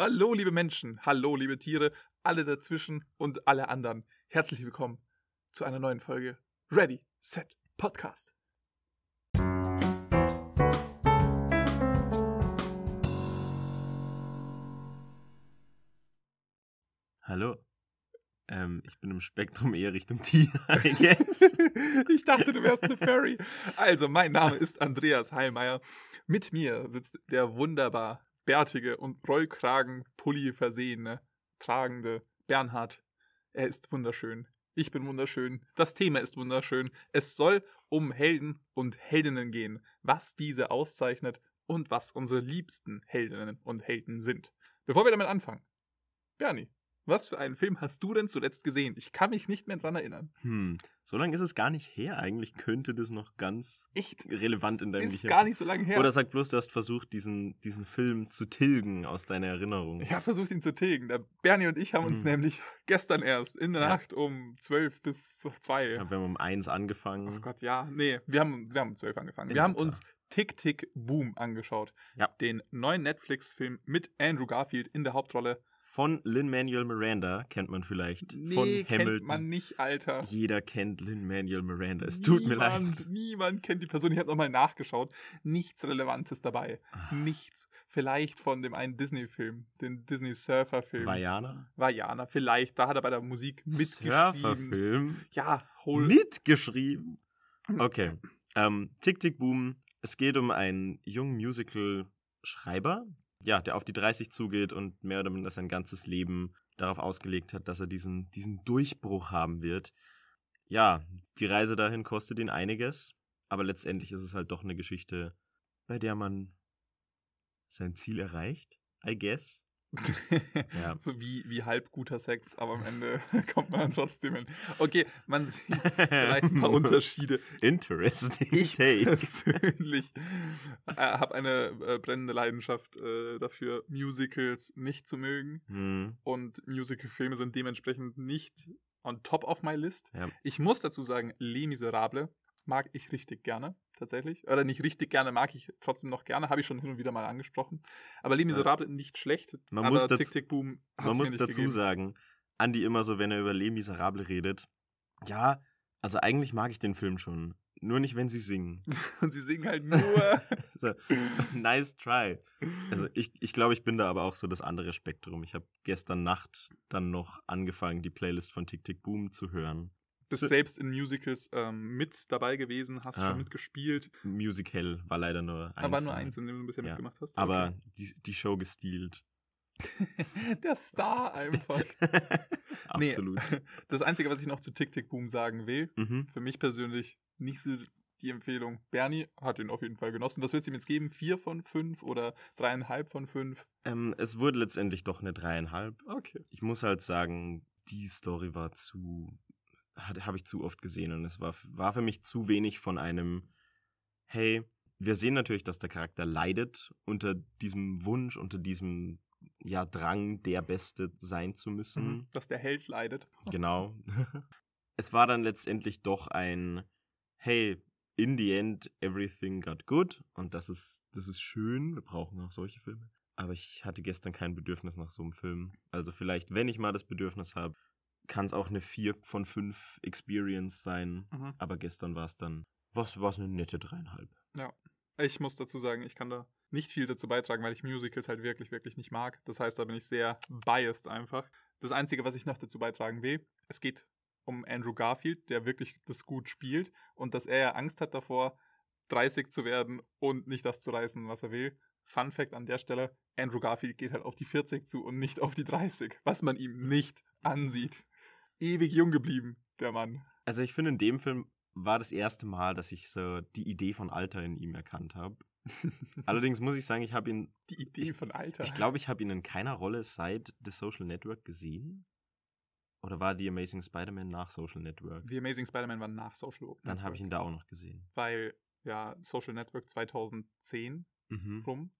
Hallo, liebe Menschen, hallo, liebe Tiere, alle dazwischen und alle anderen. Herzlich willkommen zu einer neuen Folge Ready, Set, Podcast. Hallo. Ähm, ich bin im Spektrum eher Richtung Tier, I guess. ich dachte, du wärst eine Fairy. Also, mein Name ist Andreas Heilmeier. Mit mir sitzt der wunderbar bärtige und Rollkragen-Pulli versehene, tragende Bernhard. Er ist wunderschön. Ich bin wunderschön. Das Thema ist wunderschön. Es soll um Helden und Heldinnen gehen, was diese auszeichnet und was unsere liebsten Heldinnen und Helden sind. Bevor wir damit anfangen, Bernie, was für einen Film hast du denn zuletzt gesehen? Ich kann mich nicht mehr dran erinnern. Hm, so lange ist es gar nicht her. Eigentlich könnte das noch ganz Echt? relevant in deinem Ist Gehirn. gar nicht so lange her. Oder sag bloß, du hast versucht, diesen, diesen Film zu tilgen aus deiner Erinnerung. ich habe versucht, ihn zu tilgen. Der Bernie und ich haben uns Hm. nämlich gestern erst in der Ja. Nacht um 12 bis 2. Ja, wir haben um eins angefangen. Oh Gott, ja. Nee, wir haben, wir haben um 12 angefangen. In Wir haben uns Tick Tick Boom angeschaut. Ja. Den neuen Netflix-Film mit Andrew Garfield in der Hauptrolle. Von Lin-Manuel Miranda kennt man vielleicht. Nee, Von kennt Hamilton. man nicht, Alter. Jeder kennt Lin-Manuel Miranda. Es tut mir Niemand, leid. Niemand kennt die Person. Ich habe nochmal nachgeschaut. Nichts Relevantes dabei. Ah. Nichts. Vielleicht von dem einen Disney-Film, den Disney-Surfer-Film. Vajana? Vajana, vielleicht. Da hat er bei der Musik mitgeschrieben. Surferfilm? Ja, hol. Mitgeschrieben? Okay. Ähm, Tick Tick Boom. Es geht um einen jungen Musical-Schreiber, ja, der auf die 30 zugeht und mehr oder minder sein ganzes Leben darauf ausgelegt hat, dass er diesen, diesen Durchbruch haben wird. Ja, die Reise dahin kostet ihn einiges, aber letztendlich ist es halt doch eine Geschichte, bei der man sein Ziel erreicht, I guess. Ja. So wie, wie halb guter Sex, aber am Ende kommt man trotzdem hin. Okay, man sieht vielleicht ein paar Unterschiede. Interesting Ich persönlich äh, habe eine äh, brennende Leidenschaft äh, dafür, Musicals nicht zu mögen. Hm, Und Musicalfilme sind dementsprechend nicht on top of my list. ja. Ich muss dazu sagen, Les Miserables mag ich richtig gerne, tatsächlich. Oder nicht richtig gerne, mag ich trotzdem noch gerne. Habe ich schon hin und wieder mal angesprochen. Aber Les Miserables nicht schlecht. Man aber muss dazu- Tick Tick Boom Man muss dazu gegeben. sagen, Andi immer so, wenn er über Les Miserables redet, ja, also eigentlich mag ich den Film schon. Nur nicht, wenn sie singen. Und sie singen halt nur. so, nice try. Also ich, ich glaube, ich bin da aber auch so das andere Spektrum. Ich habe gestern Nacht dann noch angefangen, die Playlist von Tick Tick Boom zu hören. Bist So- selbst in Musicals ähm, mit dabei gewesen, hast Ah. schon mitgespielt. Musical war leider nur eins. aber nur eins, in dem du bisher Ja. mitgemacht hast. Aber die, die Show gestielt. Okay. Der Star einfach. Nee. Absolut. Das Einzige, was ich noch zu Tick Tick Boom sagen will, Mhm. für mich persönlich nicht so die Empfehlung. Bernie hat ihn auf jeden Fall genossen. Was willst du ihm jetzt geben? Vier von fünf oder dreieinhalb von fünf? Ähm, es wurde letztendlich doch eine dreieinhalb. Okay. ich muss halt sagen, die Story war zu, habe ich zu oft gesehen und es war, war für mich zu wenig von einem, hey, wir sehen natürlich, dass der Charakter leidet unter diesem Wunsch, unter diesem, ja, Drang, der Beste sein zu müssen. Mhm. Dass der Held leidet. Genau. es war dann letztendlich doch ein, hey, in the end, everything got good und das ist, das ist schön, wir brauchen auch solche Filme. Aber ich hatte gestern kein Bedürfnis nach so einem Film. Also vielleicht, wenn ich mal das Bedürfnis habe, kann es auch eine 4 von 5 Experience sein. Mhm. Aber gestern war es dann, was war es eine nette dreieinhalb. Ich muss dazu sagen, ich kann da nicht viel dazu beitragen, weil ich Musicals halt wirklich, wirklich nicht mag. Das heißt, da bin ich sehr biased einfach. Das Einzige, was ich noch dazu beitragen will, es geht um Andrew Garfield, der wirklich das gut spielt und dass er ja Angst hat davor, 30 zu werden und nicht das zu reißen, was er will. Fun Fact an der Stelle, Andrew Garfield geht halt auf die 40 zu und nicht auf die 30, was man ihm nicht ansieht. Ewig jung geblieben, der Mann. Also ich finde, in dem Film war das erste Mal, dass ich so die Idee von Alter in ihm erkannt habe. Allerdings muss ich sagen, ich habe ihn Die Idee von Alter. Ich glaube, ich habe ihn in keiner Rolle seit The Social Network gesehen. Oder war The Amazing Spider-Man nach Social Network? The Amazing Spider-Man war nach Social Dann habe ich Network. ihn da auch noch gesehen. weil ja Social Network 2010 Mhm. rum,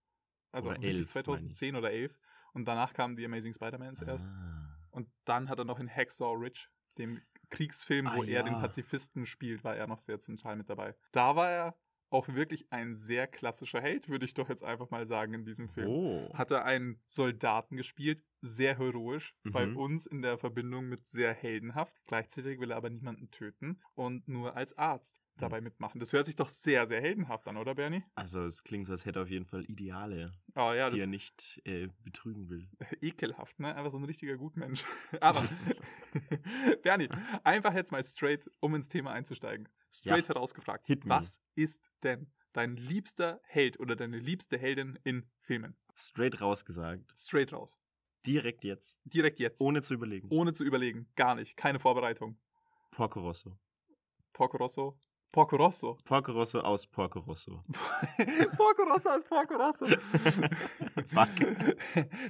also Oder wirklich 11, meine ich. 2010 oder 11 und danach kamen die Amazing Spider-Mans erst Ah. Und dann hat er noch in Hacksaw Ridge, dem Kriegsfilm, wo Ah, er den ja. Pazifisten spielt, war er noch sehr zentral mit dabei. Da war er auch wirklich ein sehr klassischer Held, würde ich doch jetzt einfach mal sagen, in diesem Film. Oh. Hat er einen Soldaten gespielt, sehr heroisch, bei Mhm. uns in der Verbindung mit sehr heldenhaft. Gleichzeitig will er aber niemanden töten und nur als Arzt. Dabei mitmachen. Das hört sich doch sehr, sehr heldenhaft an, oder Bernie? Also es klingt so, als hätte er auf jeden Fall Ideale, Oh ja, die er nicht äh, betrügen will. ekelhaft, ne? Einfach so ein richtiger Gutmensch. Aber, Bernie, einfach jetzt mal straight, um ins Thema einzusteigen. Straight Ja. herausgefragt. Hit me. Was ist denn dein liebster Held oder deine liebste Heldin in Filmen? Straight rausgesagt. Straight raus. Direkt jetzt. Direkt jetzt. Ohne zu überlegen. Ohne zu überlegen. Gar nicht. Keine Vorbereitung. Porco Rosso. Porco Rosso. Porco Rosso. Porco Rosso aus Porco Rosso. Porco Rosso ist Porco Rosso. Fuck.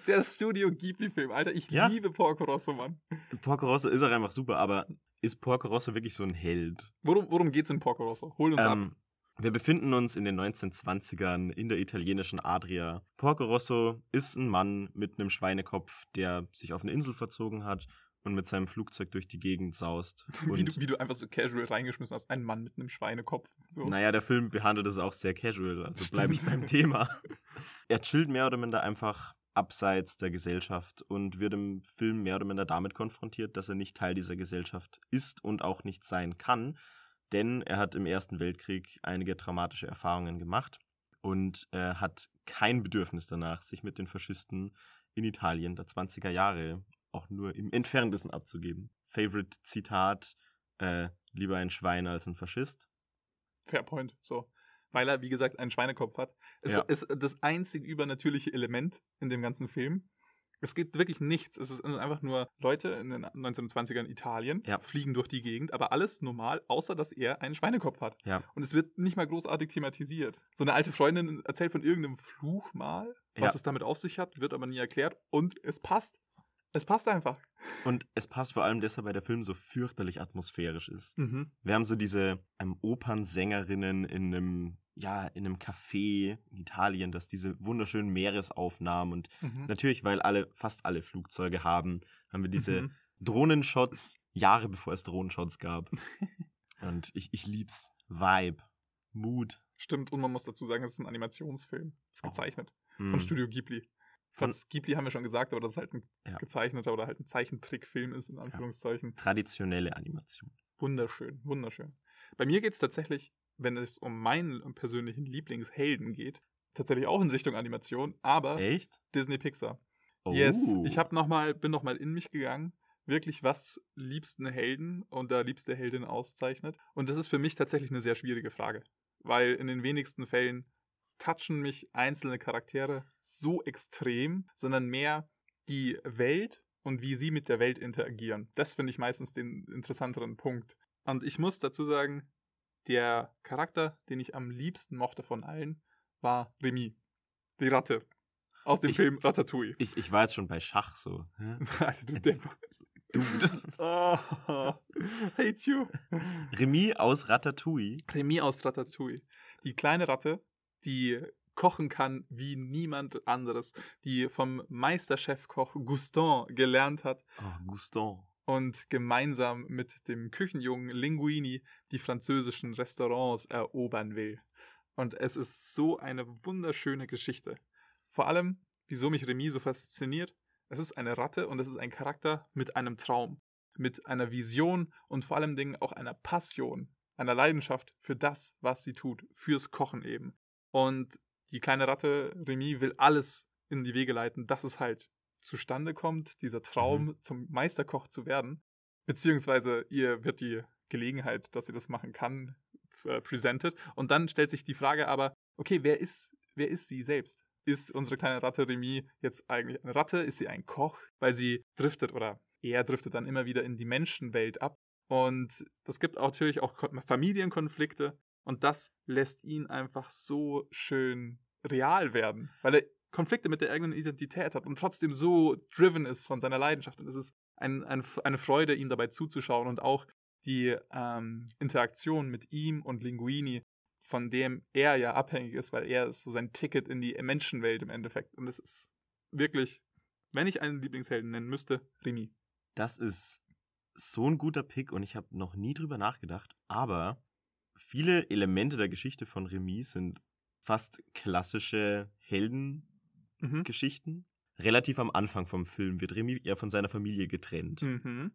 Der Studio Ghibli-Film. Alter, ich Ja. liebe Porco Rosso, Mann. Porco Rosso ist auch einfach super, aber ist Porco Rosso wirklich so ein Held? Worum, worum geht's in Porco Rosso? Hol uns ab. Ähm, wir befinden uns in den 1920ern in der italienischen Adria. Porco Rosso ist ein Mann mit einem Schweinekopf, der sich auf eine Insel verzogen hat und mit seinem Flugzeug durch die Gegend saust. Wie du, wie du einfach so casual reingeschmissen hast. Ein Mann mit einem Schweinekopf. So. naja, der Film behandelt es auch sehr casual, also bleibe ich beim Thema. Er chillt mehr oder minder einfach abseits der Gesellschaft und wird im Film mehr oder minder damit konfrontiert, dass er nicht Teil dieser Gesellschaft ist und auch nicht sein kann, denn er hat im Ersten Weltkrieg einige traumatische Erfahrungen gemacht und äh, hat kein Bedürfnis danach, sich mit den Faschisten in Italien der 20er Jahre auch nur im Entferntesten abzugeben. Favorite Zitat, äh, lieber ein Schwein als ein Faschist. Fair point. So. Weil er, wie gesagt, einen Schweinekopf hat. Es Ja. ist das einzig übernatürliche Element in dem ganzen Film. Es gibt wirklich nichts. Es ist einfach nur Leute in den 1920ern in Italien, Ja. fliegen durch die Gegend, aber alles normal, außer dass er einen Schweinekopf hat. Ja. Und es wird nicht mal großartig thematisiert. So eine alte Freundin erzählt von irgendeinem Fluch mal, was Ja. es damit auf sich hat, wird aber nie erklärt. Und es passt. Es passt einfach. Und es passt vor allem deshalb, weil der Film so fürchterlich atmosphärisch ist. Mhm. Wir haben so diese ähm, Opernsängerinnen in einem, ja, in einem Café in Italien, das diese wunderschönen Meeresaufnahmen und Mhm. natürlich, weil alle, fast alle Flugzeuge haben, haben wir diese Mhm. Drohnenshots Jahre bevor es Drohnenshots gab. und ich, ich lieb's. Vibe, Mood. Stimmt, und man muss dazu sagen, es ist ein Animationsfilm. Ist Oh. gezeichnet. Hm. Von Studio Ghibli. Von Ghibli haben wir schon gesagt, aber dass es halt ein Ja. gezeichneter oder halt ein Zeichentrickfilm ist, in Anführungszeichen. traditionelle Animation. Wunderschön, wunderschön. Bei mir geht es tatsächlich, wenn es um meinen persönlichen Lieblingshelden geht, tatsächlich auch in Richtung Animation, aber Echt? Disney Pixar. Oh. Yes, ich hab noch mal, bin noch mal in mich gegangen, wirklich was liebsten Helden und da liebste Heldin auszeichnet. Und das ist für mich tatsächlich eine sehr schwierige Frage, weil in den wenigsten Fällen touchen mich einzelne Charaktere so extrem, sondern mehr die Welt und wie sie mit der Welt interagieren. Das finde ich meistens den interessanteren Punkt. Und ich muss dazu sagen, der Charakter, den ich am liebsten mochte von allen, war Remy, die Ratte aus dem Ich- Film Ratatouille. Ich, ich war jetzt schon bei Schach so. Du Depp. Dude. Oh, hate you. Remy aus Ratatouille. Remy aus Ratatouille. Die kleine Ratte, die kochen kann wie niemand anderes, die vom Meisterchefkoch Guston gelernt hat Oh, Guston. und gemeinsam mit dem Küchenjungen Linguini die französischen Restaurants erobern will. Und es ist so eine wunderschöne Geschichte. Vor allem, wieso mich Remy so fasziniert, es ist eine Ratte und es ist ein Charakter mit einem Traum, mit einer Vision und vor allem Dingen auch einer Passion, einer Leidenschaft für das, was sie tut, fürs Kochen eben. Und die kleine Ratte Remy will alles in die Wege leiten, dass es halt zustande kommt, dieser Traum zum Meisterkoch zu werden. Beziehungsweise ihr wird die Gelegenheit, dass sie das machen kann, äh, presented. Und dann stellt sich die Frage aber, okay, wer ist, wer ist sie selbst? Ist unsere kleine Ratte Remy jetzt eigentlich eine Ratte? Ist sie ein Koch? Weil sie driftet oder er driftet dann immer wieder in die Menschenwelt ab. Und das gibt auch natürlich auch Ko- Familienkonflikte. Und das lässt ihn einfach so schön real werden, weil er Konflikte mit der eigenen Identität hat und trotzdem so driven ist von seiner Leidenschaft. Und es ist ein, ein, eine Freude, ihm dabei zuzuschauen und auch die ähm, Interaktion mit ihm und Linguini, von dem er ja abhängig ist, weil er ist so sein Ticket in die Menschenwelt im Endeffekt. Und es ist wirklich, wenn ich einen Lieblingshelden nennen müsste, Remy. Das ist so ein guter Pick und ich habe noch nie drüber nachgedacht. Aber viele Elemente der Geschichte von Remy sind fast klassische Heldengeschichten. Mhm. Relativ am Anfang vom Film wird Remy eher von seiner Familie getrennt. Mhm.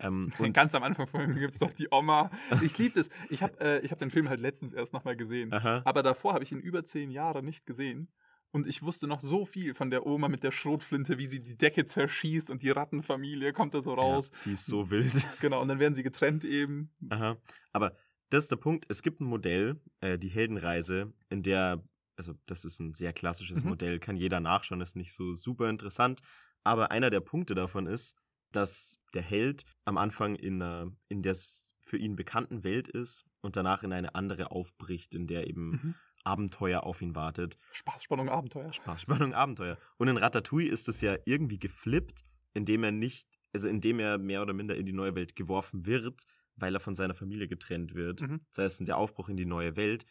Ähm, Und ganz am Anfang von gibt es noch die Oma. Ich liebe das. Ich habe äh, ich hab den Film halt letztens erst nochmal gesehen. aha, Aber davor habe ich ihn über zehn Jahre nicht gesehen. Und ich wusste noch so viel von der Oma mit der Schrotflinte, wie sie die Decke zerschießt und die Rattenfamilie kommt da so raus. Ja, die ist so wild. Genau, und dann werden sie getrennt eben. Aha. Aber das ist der Punkt. Es gibt ein Modell, äh, die Heldenreise, in der, also das ist ein sehr klassisches Mhm. Modell, kann jeder nachschauen, ist nicht so super interessant. Aber einer der Punkte davon ist, dass der Held am Anfang in, einer, in der für ihn bekannten Welt ist und danach in eine andere aufbricht, in der eben Mhm. Abenteuer auf ihn wartet. Spaß, Spannung, Abenteuer. Spaß, Spannung, Abenteuer. Und in Ratatouille ist es ja irgendwie geflippt, indem er nicht, also indem er mehr oder minder in die neue Welt geworfen wird, weil er von seiner Familie getrennt wird. Mhm. Das heißt, der Aufbruch in die neue Welt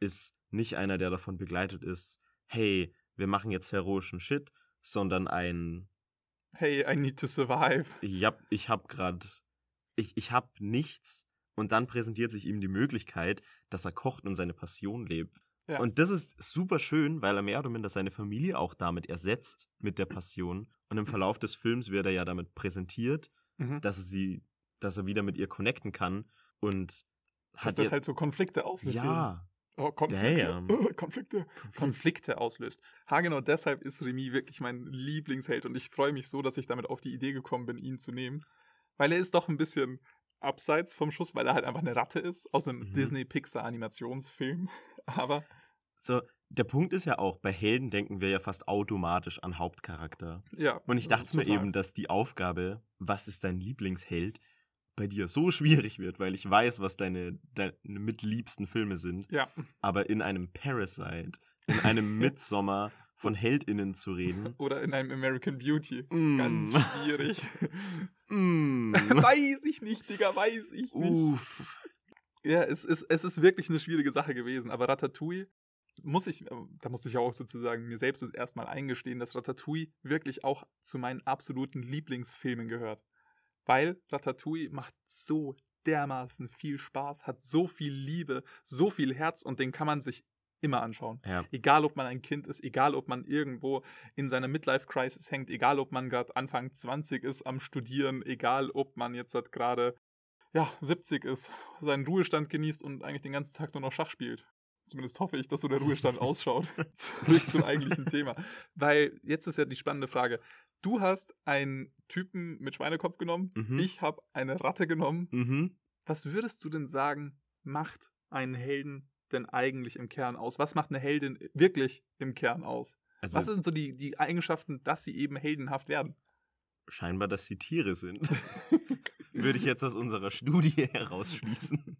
ist nicht einer, der davon begleitet ist, hey, wir machen jetzt heroischen Shit, sondern ein, Hey, I need to survive. ich hab, ich hab grad, ich, ich hab nichts und dann präsentiert sich ihm die Möglichkeit, dass er kocht und seine Passion lebt. Ja. Und das ist super schön, weil er mehr oder minder seine Familie auch damit ersetzt, mit der Passion. Und im Verlauf des Films wird er ja damit präsentiert, Mhm. dass er sie, dass er wieder mit ihr connecten kann und Dass hat das ihr- halt so Konflikte auslöst. ja, Oh, Konflikte. Damn. Oh, Konflikte. Konflikte auslöst. Ha, genau deshalb ist Remy wirklich mein Lieblingsheld und ich freue mich so, dass ich damit auf die Idee gekommen bin, ihn zu nehmen. Weil er ist doch ein bisschen abseits vom Schuss, weil er halt einfach eine Ratte ist aus einem Mhm. Disney-Pixar-Animationsfilm. Aber so, der Punkt ist ja auch, bei Helden denken wir ja fast automatisch an Hauptcharakter. ja. Und ich dachte mir eben, dass die Aufgabe, was ist dein Lieblingsheld, bei dir so schwierig wird, weil ich weiß, was deine, deine mitliebsten Filme sind. Ja, Aber in einem Parasite, in einem Midsommar von HeldInnen zu reden. oder in einem American Beauty. mm, Ganz schwierig. mm, weiß ich nicht, Digga, weiß ich nicht. uff. Ja, es ist, es ist wirklich eine schwierige Sache gewesen. Aber Ratatouille muss ich, da muss ich auch sozusagen mir selbst das erstmal eingestehen, dass Ratatouille wirklich auch zu meinen absoluten Lieblingsfilmen gehört. Weil Ratatouille macht so dermaßen viel Spaß, hat so viel Liebe, so viel Herz und den kann man sich immer anschauen. Ja, Egal, ob man ein Kind ist, egal, ob man irgendwo in seiner Midlife-Crisis hängt, egal, ob man gerade Anfang 20 ist am Studieren, egal, ob man jetzt halt gerade ja, 70 ist, seinen Ruhestand genießt und eigentlich den ganzen Tag nur noch Schach spielt. Zumindest hoffe ich, dass so der Ruhestand ausschaut. Zurück zum eigentlichen Thema. Weil jetzt ist ja die spannende Frage. Du hast einen Typen mit Schweinekopf genommen, Mhm. ich habe eine Ratte genommen. mhm. Was würdest du denn sagen, macht einen Helden denn eigentlich im Kern aus? Was macht eine Heldin wirklich im Kern aus? Also Was sind so die, die Eigenschaften, dass sie eben heldenhaft werden? scheinbar, dass sie Tiere sind. Würde ich jetzt aus unserer Studie herausschließen.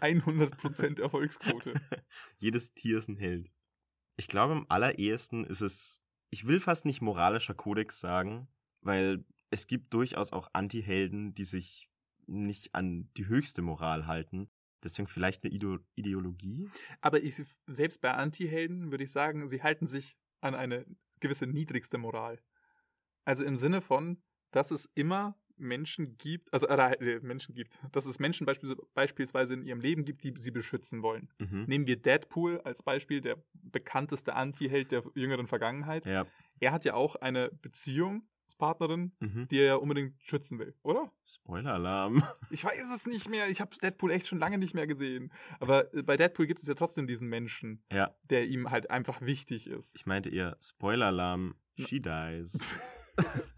100% Erfolgsquote. Jedes Tier ist ein Held. Ich glaube, am allerersten ist es, ich will fast nicht moralischer Kodex sagen, weil es gibt durchaus auch Anti-Helden, die sich nicht an die höchste Moral halten. Deswegen vielleicht eine Ide Ideologie. Aber ich, selbst bei Anti-Helden würde ich sagen, sie halten sich an eine gewisse niedrigste Moral. Also im Sinne von, dass es immer Menschen gibt, also äh, Menschen gibt, dass es Menschen beispielsweise, in ihrem Leben gibt, die sie beschützen wollen. Mhm. Nehmen wir Deadpool als Beispiel, der bekannteste Anti-Held der jüngeren Vergangenheit. Ja. Er hat ja auch eine Beziehungspartnerin, Mhm. die er unbedingt schützen will, oder? Spoiler-Alarm. Ich weiß es nicht mehr. Ich habe Deadpool echt schon lange nicht mehr gesehen. Aber äh, bei Deadpool gibt es ja trotzdem diesen Menschen, Ja, der ihm halt einfach wichtig ist. ich meinte eher Spoiler-Alarm. She dies.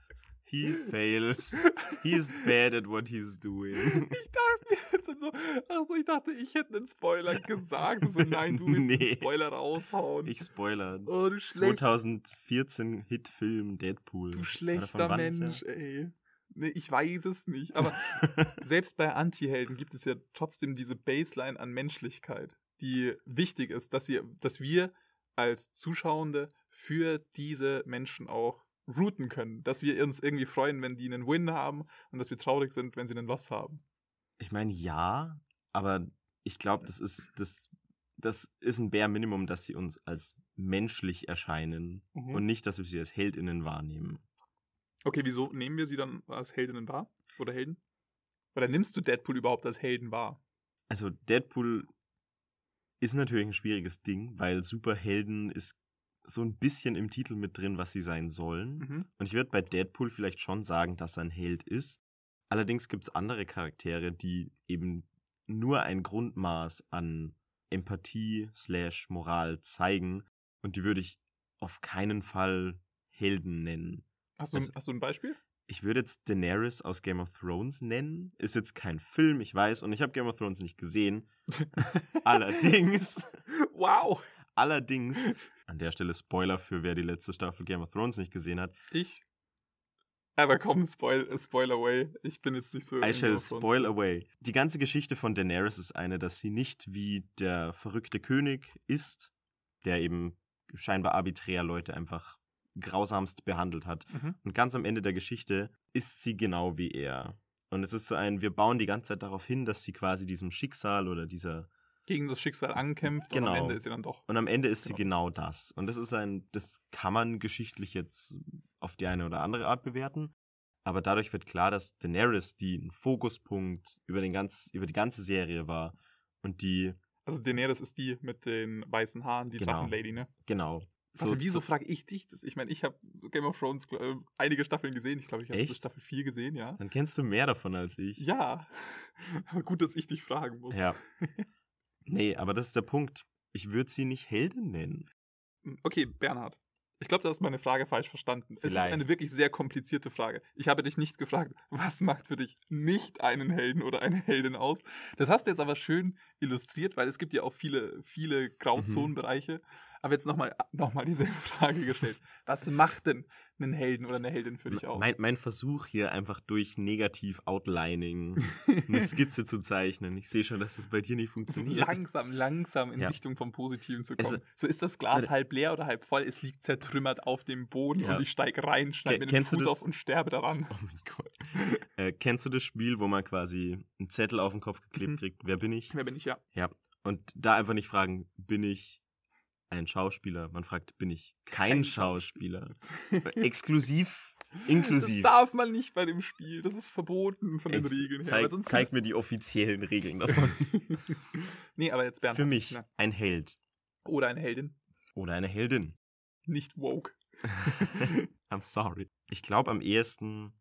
He fails. He's bad at what he's doing. Ich dachte mir jetzt so, also ich dachte, ich hätte einen Spoiler gesagt. So, nein, du willst Nee. den Spoiler raushauen. Ich spoilern. oh, du schlecht, 2014 Hitfilm Deadpool. du schlechter er? Mensch, ey. Nee, ich weiß es nicht. Aber selbst bei Anti-Helden gibt es ja trotzdem diese Baseline an Menschlichkeit, die wichtig ist, dass, sie, dass wir als Zuschauende für diese Menschen auch routen können. Dass wir uns irgendwie freuen, wenn die einen Win haben und dass wir traurig sind, wenn sie einen Loss haben. Ich meine, ja, aber ich glaube, das ist, das, das ist ein Bare Minimum, dass sie uns als menschlich erscheinen Mhm. und nicht, dass wir sie als HeldInnen wahrnehmen. Okay, wieso nehmen wir sie dann als Heldinnen wahr? Oder Helden? Oder nimmst du Deadpool überhaupt als Helden wahr? also Deadpool ist natürlich ein schwieriges Ding, weil Superhelden ist so ein bisschen im Titel mit drin, was sie sein sollen. Mhm. Und ich würde bei Deadpool vielleicht schon sagen, dass er ein Held ist. Allerdings gibt es andere Charaktere, die eben nur ein Grundmaß an Empathie slash Moral zeigen. Und die würde ich auf keinen Fall Helden nennen. Hast, du, Also- hast du ein Beispiel? Ich würde jetzt Daenerys aus Game of Thrones nennen. Ist jetzt kein Film, ich weiß, und ich habe Game of Thrones nicht gesehen. Allerdings, wow! allerdings, an der Stelle Spoiler für wer die letzte Staffel Game of Thrones nicht gesehen hat. Ich. Aber komm, spoil, spoil away. Ich bin jetzt nicht so. I shall spoil away. Die ganze Geschichte von Daenerys ist eine, dass sie nicht wie der verrückte König ist, der eben scheinbar arbiträr Leute einfach grausamst behandelt hat. Mhm. Und ganz am Ende der Geschichte ist sie genau wie er. Und es ist so ein, wir bauen die ganze Zeit darauf hin, dass sie quasi diesem Schicksal oder dieser. Gegen das Schicksal ankämpft und Genau. am Ende ist sie dann doch. Und am Ende ist sie Genau. genau das. Und das ist ein, das kann man geschichtlich jetzt auf die eine oder andere Art bewerten. Aber dadurch wird klar, dass Daenerys, die ein Fokuspunkt über, den ganz, über die ganze Serie war und die, Also Daenerys ist die mit den weißen Haaren, die Genau. Drachenlady, ne? genau. Warte, wieso frage ich dich das? Ich meine, ich habe Game of Thrones äh, einige Staffeln gesehen. Ich glaube, ich habe Staffel 4 gesehen, ja. Dann kennst du mehr davon als ich. Ja. Aber gut, dass ich dich fragen muss. Ja. Nee, aber das ist der Punkt. Ich würde sie nicht Heldin nennen. Okay, Bernhard. Ich glaube, du hast meine Frage falsch verstanden. Es ist Vielleicht. eine wirklich sehr komplizierte Frage. Ich habe dich nicht gefragt, was macht für dich nicht einen Helden oder eine Heldin aus? Das hast du jetzt aber schön illustriert, weil es gibt ja auch viele, viele Grauzonenbereiche. Aber jetzt nochmal noch mal dieselbe Frage gestellt. Was macht denn einen Helden oder eine Heldin für dich aus? Mein, mein Versuch hier einfach durch Negativ-Outlining eine Skizze zu zeichnen. Ich sehe schon, dass das bei dir nicht so funktioniert. langsam, langsam in Ja. Richtung vom Positiven zu Es- kommen. so ist das Glas Warte. halb leer oder halb voll, es liegt zertrümmert auf dem Boden Ja. und ich steige rein, schneide Ke- mir den Fuß auf und sterbe daran. Oh mein Gott. Äh, kennst du das Spiel, wo man quasi einen Zettel auf den Kopf geklebt Mhm. kriegt? Wer bin ich? Wer bin ich ja? Ja. Und da einfach nicht fragen, bin ich ein Schauspieler? Man fragt, bin ich kein, Kein Schauspieler? Exklusiv, inklusiv. Das darf man nicht bei dem Spiel. Das ist verboten von den Ey, Regeln her. zeig, zeig mir die offiziellen Regeln davon. nee, aber jetzt Bernd. Für mich Na, ein Held Oder eine Heldin. oder eine Heldin. Nicht woke. I'm sorry. Ich glaube, am ehesten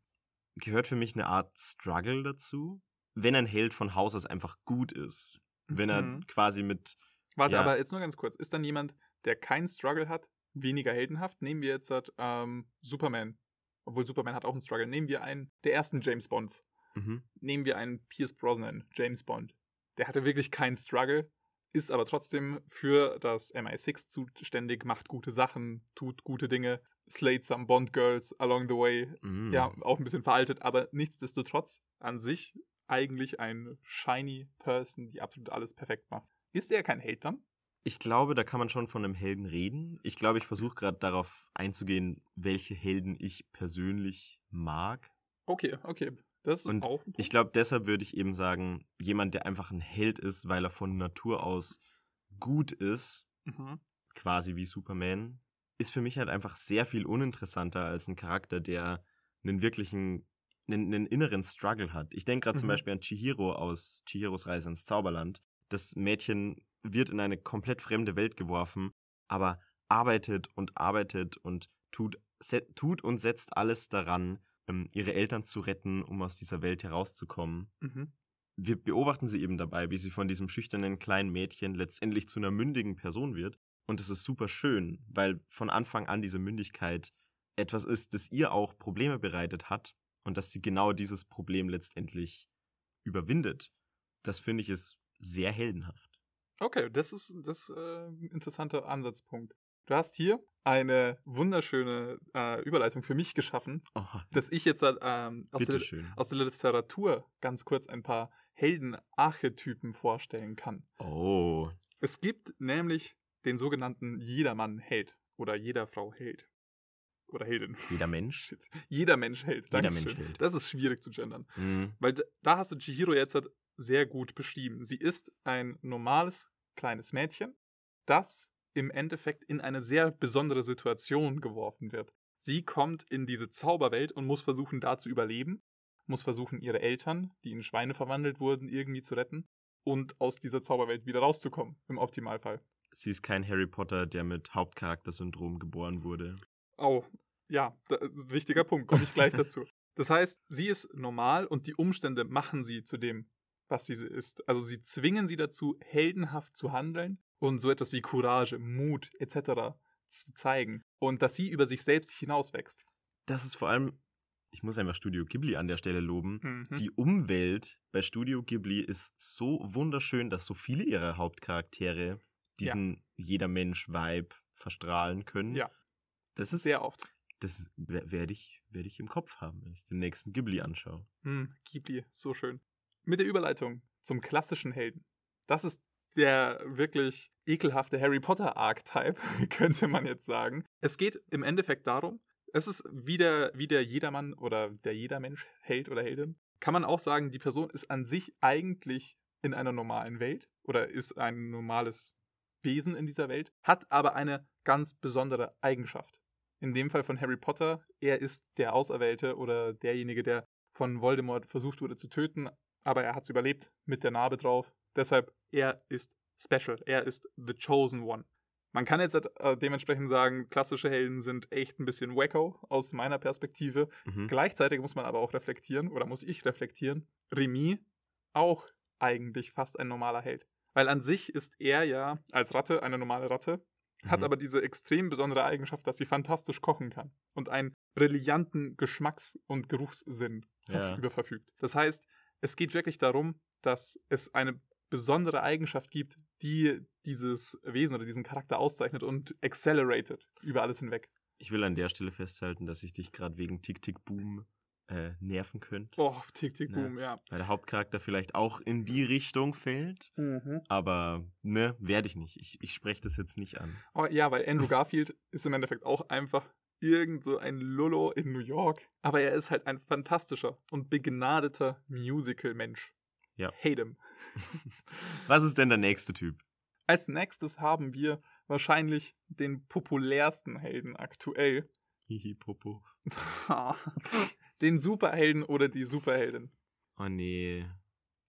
gehört für mich eine Art Struggle dazu, wenn ein Held von Haus aus einfach gut ist. Wenn er Mhm. quasi mit. Warte, Ja. aber jetzt nur ganz kurz. Ist dann jemand, der keinen Struggle hat, weniger heldenhaft? Nehmen wir jetzt ähm, Superman. Obwohl Superman hat auch einen Struggle. Nehmen wir einen der ersten James Bonds. Mhm. Nehmen wir einen Pierce Brosnan, James Bond. Der hatte wirklich keinen Struggle, ist aber trotzdem für das MI6 zuständig, macht gute Sachen, tut gute Dinge, slayed some Bond Girls along the way. Mhm. Ja, auch ein bisschen veraltet, aber nichtsdestotrotz an sich eigentlich ein shiny Person, die absolut alles perfekt macht. Ist er kein Held dann? Ich glaube, da kann man schon von einem Helden reden. Ich glaube, ich versuche gerade darauf einzugehen, welche Helden ich persönlich mag. Okay, okay. Das ist Und auch. Ich glaube, deshalb würde ich eben sagen, jemand, der einfach ein Held ist, weil er von Natur aus gut ist, Mhm. quasi wie Superman, ist für mich halt einfach sehr viel uninteressanter als ein Charakter, der einen wirklichen, einen, einen inneren Struggle hat. Ich denke gerade zum Mhm. Beispiel an Chihiro aus Chihiros Reise ins Zauberland. Das Mädchen wird in eine komplett fremde Welt geworfen, aber arbeitet und arbeitet und tut, tut und setzt alles daran, ähm, ihre Eltern zu retten, um aus dieser Welt herauszukommen Mhm. wir beobachten sie eben dabei, wie sie von diesem schüchternen kleinen Mädchen letztendlich zu einer mündigen Person wird. Und es ist super schön, weil von Anfang an diese Mündigkeit etwas ist, das ihr auch Probleme bereitet hat und dass sie genau dieses Problem letztendlich überwindet. Das finde ich ist sehr heldenhaft. Okay, das ist das äh, ein interessanter Ansatzpunkt. Du hast hier eine wunderschöne äh, Überleitung für mich geschaffen, Oh, dass ich jetzt ähm, aus, der, aus der Literatur ganz kurz ein paar Heldenarchetypen vorstellen kann. Oh, Es gibt nämlich den sogenannten Jedermann-Held oder jeder Frau Held. Oder Heldin. jeder Mensch. Jeder Mensch Held. Jeder. Mensch Held. Das ist schwierig zu gendern. Hm, Weil da- da hast du Chihiro jetzt halt sehr gut beschrieben. Sie ist ein normales kleines Mädchen, das im Endeffekt in eine sehr besondere Situation geworfen wird. Sie kommt in diese Zauberwelt und muss versuchen, da zu überleben, muss versuchen, ihre Eltern, die in Schweine verwandelt wurden, irgendwie zu retten und aus dieser Zauberwelt wieder rauszukommen, im Optimalfall. Sie ist kein Harry Potter, der mit Hauptcharaktersyndrom geboren wurde. Oh, ja, da, wichtiger Punkt, komme ich gleich dazu. Das heißt, sie ist normal und die Umstände machen sie zu dem, was sie ist. Also sie zwingen sie dazu, heldenhaft zu handeln und so etwas wie Courage, Mut etc. zu zeigen. Und dass sie über sich selbst hinauswächst. Das ist vor allem, ich muss einfach Studio Ghibli an der Stelle loben. Mhm. Die Umwelt bei Studio Ghibli ist so wunderschön, dass so viele ihrer Hauptcharaktere diesen jeder Mensch-Vibe verstrahlen können. Ja. Das ist Sehr oft. Das wer- werde ich, werde ich im Kopf haben, wenn ich den nächsten Ghibli anschaue. Hm, Ghibli, so schön. Mit der Überleitung zum klassischen Helden. Das ist der wirklich ekelhafte Harry Potter Archetype, könnte man jetzt sagen. Es geht im Endeffekt darum, es ist wie der, wie der Jedermann oder der Jedermensch, Held oder Heldin. Kann man auch sagen, die Person ist an sich eigentlich in einer normalen Welt oder ist ein normales Wesen in dieser Welt, hat aber eine ganz besondere Eigenschaft. In dem Fall von Harry Potter, er ist der Auserwählte oder derjenige, der von Voldemort versucht wurde zu töten, aber er hat es überlebt mit der Narbe drauf. Deshalb, er ist special. Er ist the chosen one. Man kann jetzt äh, dementsprechend sagen, klassische Helden sind echt ein bisschen wacko aus meiner Perspektive. Mhm. Gleichzeitig muss man aber auch reflektieren, oder muss ich reflektieren, Remy auch eigentlich fast ein normaler Held. Weil an sich ist er ja als Ratte eine normale Ratte, hat Mhm. aber diese extrem besondere Eigenschaft, dass sie fantastisch kochen kann und einen brillanten Geschmacks- und Geruchssinn Ja. über verfügt. Das heißt, es geht wirklich darum, dass es eine besondere Eigenschaft gibt, die dieses Wesen oder diesen Charakter auszeichnet und accelerated über alles hinweg. Ich will an der Stelle festhalten, dass ich dich gerade wegen Tick Tick Boom äh, nerven könnte. Oh, tick, tick, Ja. Weil der Hauptcharakter vielleicht auch in die Richtung fällt. Aber ne, werde ich nicht. Ich, ich spreche das jetzt nicht an. Oh, ja, weil Andrew Garfield ist im Endeffekt auch einfach irgend so ein Lullo in New York. Aber er ist halt ein fantastischer und begnadeter Musical-Mensch. Ja. Hate him. Was ist denn der nächste Typ? Als nächstes haben wir wahrscheinlich den populärsten Helden aktuell. Hihi, Popo. den Superhelden oder die Superheldin. Oh nee.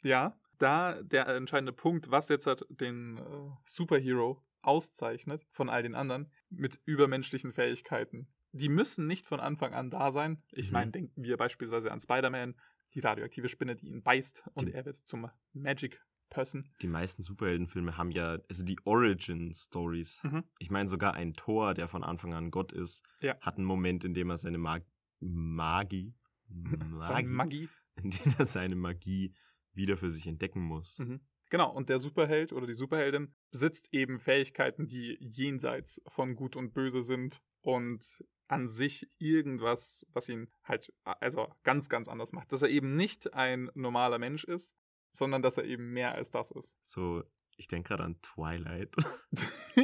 Ja, da der entscheidende Punkt, was jetzt halt den äh, Superhero auszeichnet von all den anderen mit übermenschlichen Fähigkeiten. Die müssen nicht von Anfang an da sein. Ich Mhm. meine, denken wir beispielsweise an Spider-Man, die radioaktive Spinne, die ihn beißt und Die- er wird zum Magic Person. Die meisten Superheldenfilme haben ja, also die Origin-Stories. Mhm. Ich meine, sogar ein Thor, der von Anfang an Gott ist, Ja. hat einen Moment, in dem er seine Mag Magie, Magie, Magie. in dem er seine Magie wieder für sich entdecken muss. Mhm. Genau, und der Superheld oder die Superheldin besitzt eben Fähigkeiten, die jenseits von Gut und Böse sind und an sich irgendwas, was ihn halt also ganz, ganz anders macht. Dass er eben nicht ein normaler Mensch ist, sondern dass er eben mehr als das ist. So, ich denke gerade an Twilight.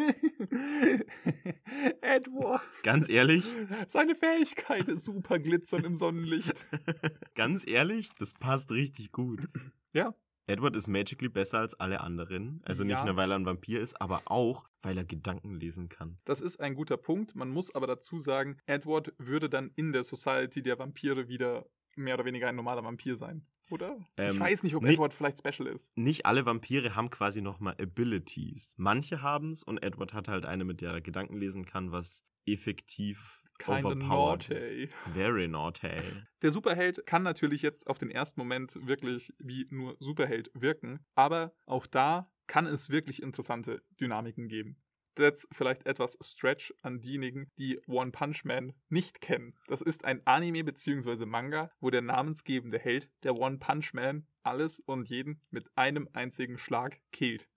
Edward. Ganz ehrlich, Seine Fähigkeit ist super glitzern im Sonnenlicht. ganz ehrlich, das passt richtig gut. Ja. Edward ist magically besser als alle anderen. Also nicht Ja. nur, weil er ein Vampir ist, aber auch, weil er Gedanken lesen kann. Das ist ein guter Punkt. Man muss aber dazu sagen, Edward würde dann in der Society der Vampire wieder mehr oder weniger ein normaler Vampir sein, oder? ich Ähm, weiß nicht, ob nee. Edward vielleicht special ist. Nicht alle Vampire haben quasi nochmal Abilities. Manche haben's und Edward hat halt eine, mit der er Gedanken lesen kann, was effektiv Kinda overpowered naughty. Very naughty. Der Superheld kann natürlich jetzt auf den ersten Moment wirklich wie nur Superheld wirken, aber auch da kann es wirklich interessante Dynamiken geben. Jetzt vielleicht etwas Stretch an diejenigen, die One Punch Man nicht kennen. Das ist ein Anime bzw. Manga, wo der namensgebende Held, der One Punch Man, alles und jeden mit einem einzigen Schlag killt.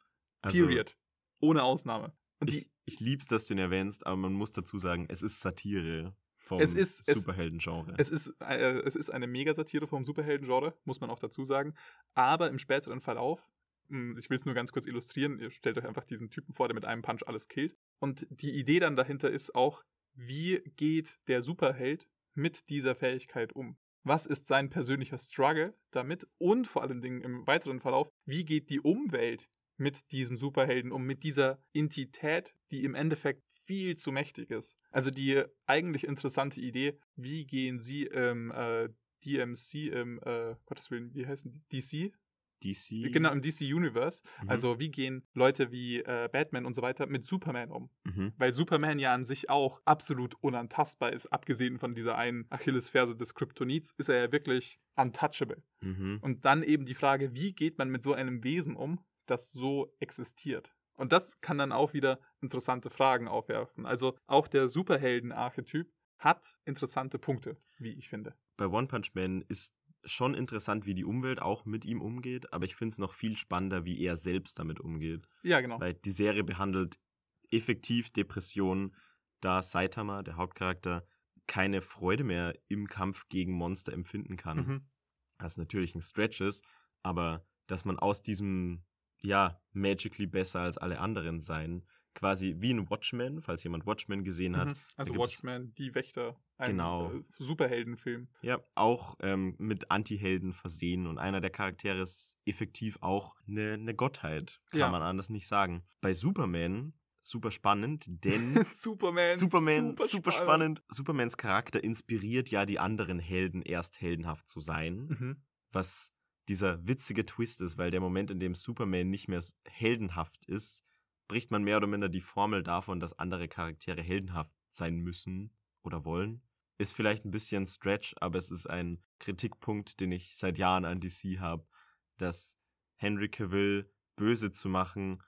Also, Period. Ohne Ausnahme. Und die, Ich, lieb's, dass du ihn erwähnst, aber man muss dazu sagen, es ist Satire vom Es ist- es- Superhelden-Genre. Es ist, äh, es ist eine Megasatire vom Superhelden-Genre, muss man auch dazu sagen. Aber im späteren Verlauf, mh, ich will es nur ganz kurz illustrieren, ihr stellt euch einfach diesen Typen vor, der mit einem Punch alles killt. Und die Idee dann dahinter ist auch, wie geht der Superheld mit dieser Fähigkeit um? Was ist sein persönlicher Struggle damit? Und vor allen Dingen im weiteren Verlauf, wie geht die Umwelt mit diesem Superhelden um, mit dieser Entität, die im Endeffekt viel zu mächtig ist. Also die eigentlich interessante Idee, wie gehen sie im äh, DMC, im, äh, Gottes Willen, wie heißen die? DC? DC. Genau, im DC Universe. Mhm. Also wie gehen Leute wie äh, Batman und so weiter mit Superman um? Mhm. Weil Superman ja an sich auch absolut unantastbar ist, abgesehen von dieser einen Achillesferse des Kryptonits, ist er ja wirklich untouchable. Mhm. Und dann eben die Frage, wie geht man mit so einem Wesen um, das so existiert? Und das kann dann auch wieder interessante Fragen aufwerfen. Also auch der Superhelden-Archetyp hat interessante Punkte, wie ich finde. Bei One Punch Man ist schon interessant, wie die Umwelt auch mit ihm umgeht, aber ich finde es noch viel spannender, wie er selbst damit umgeht. Ja, genau. Weil die Serie behandelt effektiv Depressionen, da Saitama, der Hauptcharakter, keine Freude mehr im Kampf gegen Monster empfinden kann. Mhm. Was natürlich ein Stretch ist, aber dass man aus diesem, ja, magically besser als alle anderen sein, quasi wie ein Watchmen, falls jemand Watchmen gesehen hat, Mhm. Also Watchmen, die Wächter, ein Genau. äh, Superheldenfilm. Ja, auch ähm, mit Anti-Helden versehen und einer der Charaktere ist effektiv auch eine, eine Gottheit, kann Ja. man anders nicht sagen. Bei Superman super spannend, denn Superman, Superman super, spannend. Supermans Charakter inspiriert ja die anderen Helden erst heldenhaft zu sein, Mhm. was dieser witzige Twist ist, weil der Moment, in dem Superman nicht mehr heldenhaft ist, bricht man mehr oder minder die Formel davon, dass andere Charaktere heldenhaft sein müssen oder wollen. Ist vielleicht ein bisschen Stretch, aber es ist ein Kritikpunkt, den ich seit Jahren an DC habe, dass Henry Cavill böse zu machen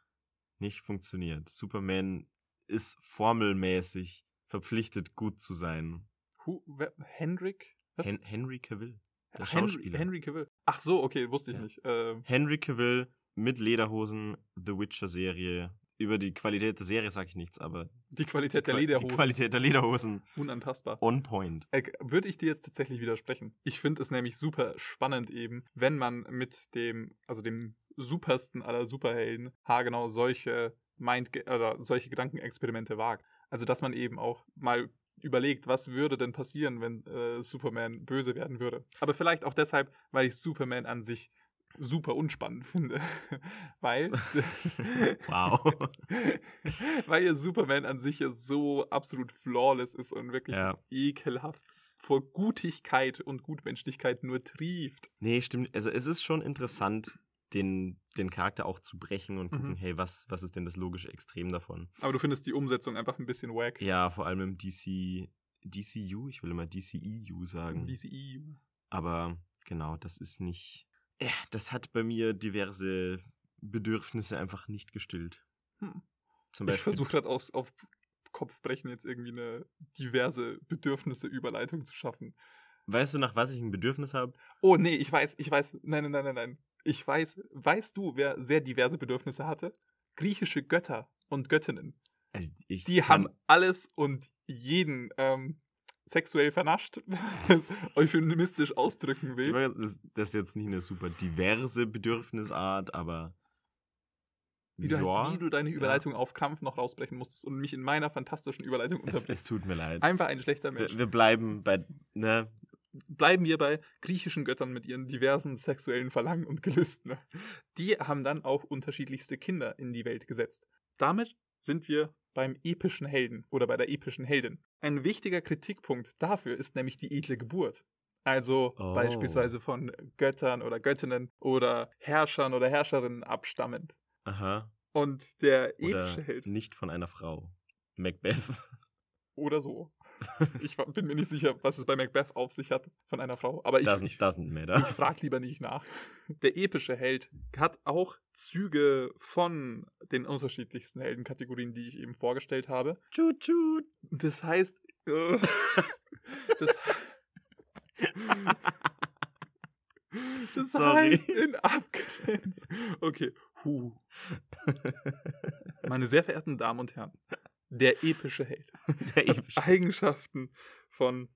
nicht funktioniert. Superman ist formelmäßig verpflichtet, gut zu sein. Who, wer, Hendrik? Was? Hen Henry Cavill. der Ach, Henry, Schauspieler. Henry Cavill. Ach so, okay, wusste ich Ja. nicht. Ähm, Henry Cavill mit Lederhosen, The Witcher-Serie. Über die Qualität der Serie sage ich nichts, aber die Qualität die, der Lederhosen, die Qualität der Lederhosen unantastbar. on point. Äh, Würde ich dir jetzt tatsächlich widersprechen. Ich finde es nämlich super spannend eben, wenn man mit dem, also dem supersten aller Superhelden, haargenau solche Mind oder solche Gedankenexperimente wagt. Also dass man eben auch mal überlegt, was würde denn passieren, wenn äh, Superman böse werden würde. Aber vielleicht auch deshalb, weil ich Superman an sich super unspannend finde. weil Wow. weil ja Superman an sich ja so absolut flawless ist und wirklich Ja. ekelhaft vor Gutigkeit und Gutmenschlichkeit nur trieft. Nee, stimmt. Also es ist schon interessant, den, den Charakter auch zu brechen und gucken, Mhm. hey, was, was ist denn das logische Extrem davon? Aber du findest die Umsetzung einfach ein bisschen wack. Ja, vor allem im DC, DCU, ich will immer DCEU sagen. DCEU. Aber genau, das ist nicht. Äh, das hat bei mir diverse Bedürfnisse einfach nicht gestillt. Hm. Zum Ich Beispiel. versuche gerade auf, auf Kopfbrechen jetzt irgendwie eine diverse Bedürfnisse-Überleitung zu schaffen. Weißt du, nach was ich ein Bedürfnis habe? Oh, nee, ich weiß, ich weiß. Nein, nein, nein, nein, nein. Ich weiß, weißt du, wer sehr diverse Bedürfnisse hatte? Griechische Götter und Göttinnen. Äh, Ich Die haben alles und jeden ähm, sexuell vernascht, wenn man es euphemistisch ausdrücken will. weiß, Das ist jetzt nicht eine super diverse Bedürfnisart, aber. Wie du, ja, wie du deine Überleitung auf Krampf noch rausbrechen musstest und mich in meiner fantastischen Überleitung es, unterbrichst. es tut mir leid. Einfach ein schlechter Mensch. Wir, wir bleiben bei. Ne, Bleiben wir bei griechischen Göttern mit ihren diversen sexuellen Verlangen und Gelüsten. Die haben dann auch unterschiedlichste Kinder in die Welt gesetzt. Damit sind wir beim epischen Helden oder bei der epischen Heldin. Ein wichtiger Kritikpunkt dafür ist nämlich die edle Geburt. Also Oh. beispielsweise von Göttern oder Göttinnen oder Herrschern oder Herrscherinnen abstammend. aha. Und der Oder epische Held nicht von einer Frau. Macbeth. oder so. Ich bin mir nicht sicher, was es bei Macbeth auf sich hat von einer Frau. Aber ich, doesn't, ich, doesn't. Ich frag lieber nicht nach. Der epische Held hat auch Züge von den unterschiedlichsten Heldenkategorien, die ich eben vorgestellt habe. Tschut, tschut. Das heißt, äh, das, das Sorry. heißt in Abgrenzung. Okay, huh. Meine sehr verehrten Damen und Herren, der epische Held Der epische. Eigenschaften von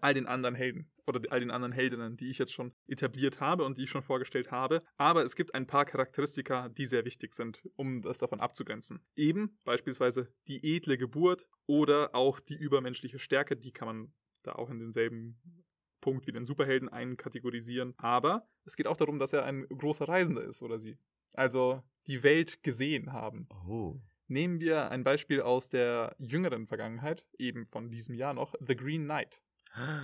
all den anderen Helden oder all den anderen Heldinnen, die ich jetzt schon etabliert habe und die ich schon vorgestellt habe. Aber es gibt ein paar Charakteristika, die sehr wichtig sind, um das davon abzugrenzen. Eben beispielsweise die edle Geburt oder auch die übermenschliche Stärke, die kann man da auch in denselben Punkt wie den Superhelden einkategorisieren. Aber es geht auch darum, dass er ein großer Reisender ist oder sie. Also die Welt gesehen haben. Oh. Nehmen wir ein Beispiel aus der jüngeren Vergangenheit, eben von diesem Jahr noch, The Green Knight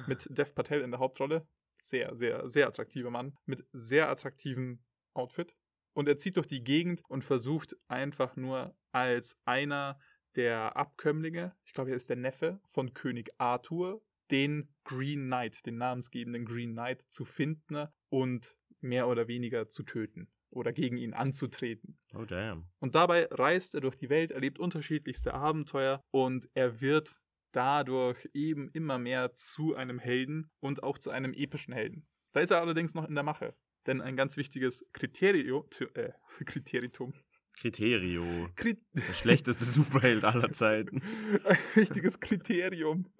mit Dev Patel in der Hauptrolle. Sehr, sehr, sehr attraktiver Mann mit sehr attraktiven Outfit. Und er zieht durch die Gegend und versucht einfach nur als einer der Abkömmlinge, ich glaube, er ist der Neffe von König Arthur, den Green Knight, den namensgebenden Green Knight zu finden und mehr oder weniger zu töten oder gegen ihn anzutreten. Oh damn. Und dabei reist er durch die Welt, erlebt unterschiedlichste Abenteuer und er wird dadurch eben immer mehr zu einem Helden und auch zu einem epischen Helden. Da ist er allerdings noch in der Mache. Denn ein ganz wichtiges Kriterio, äh, Kriterium, Kriterio. Krit Der schlechteste Superheld aller Zeiten. ein wichtiges Kriterium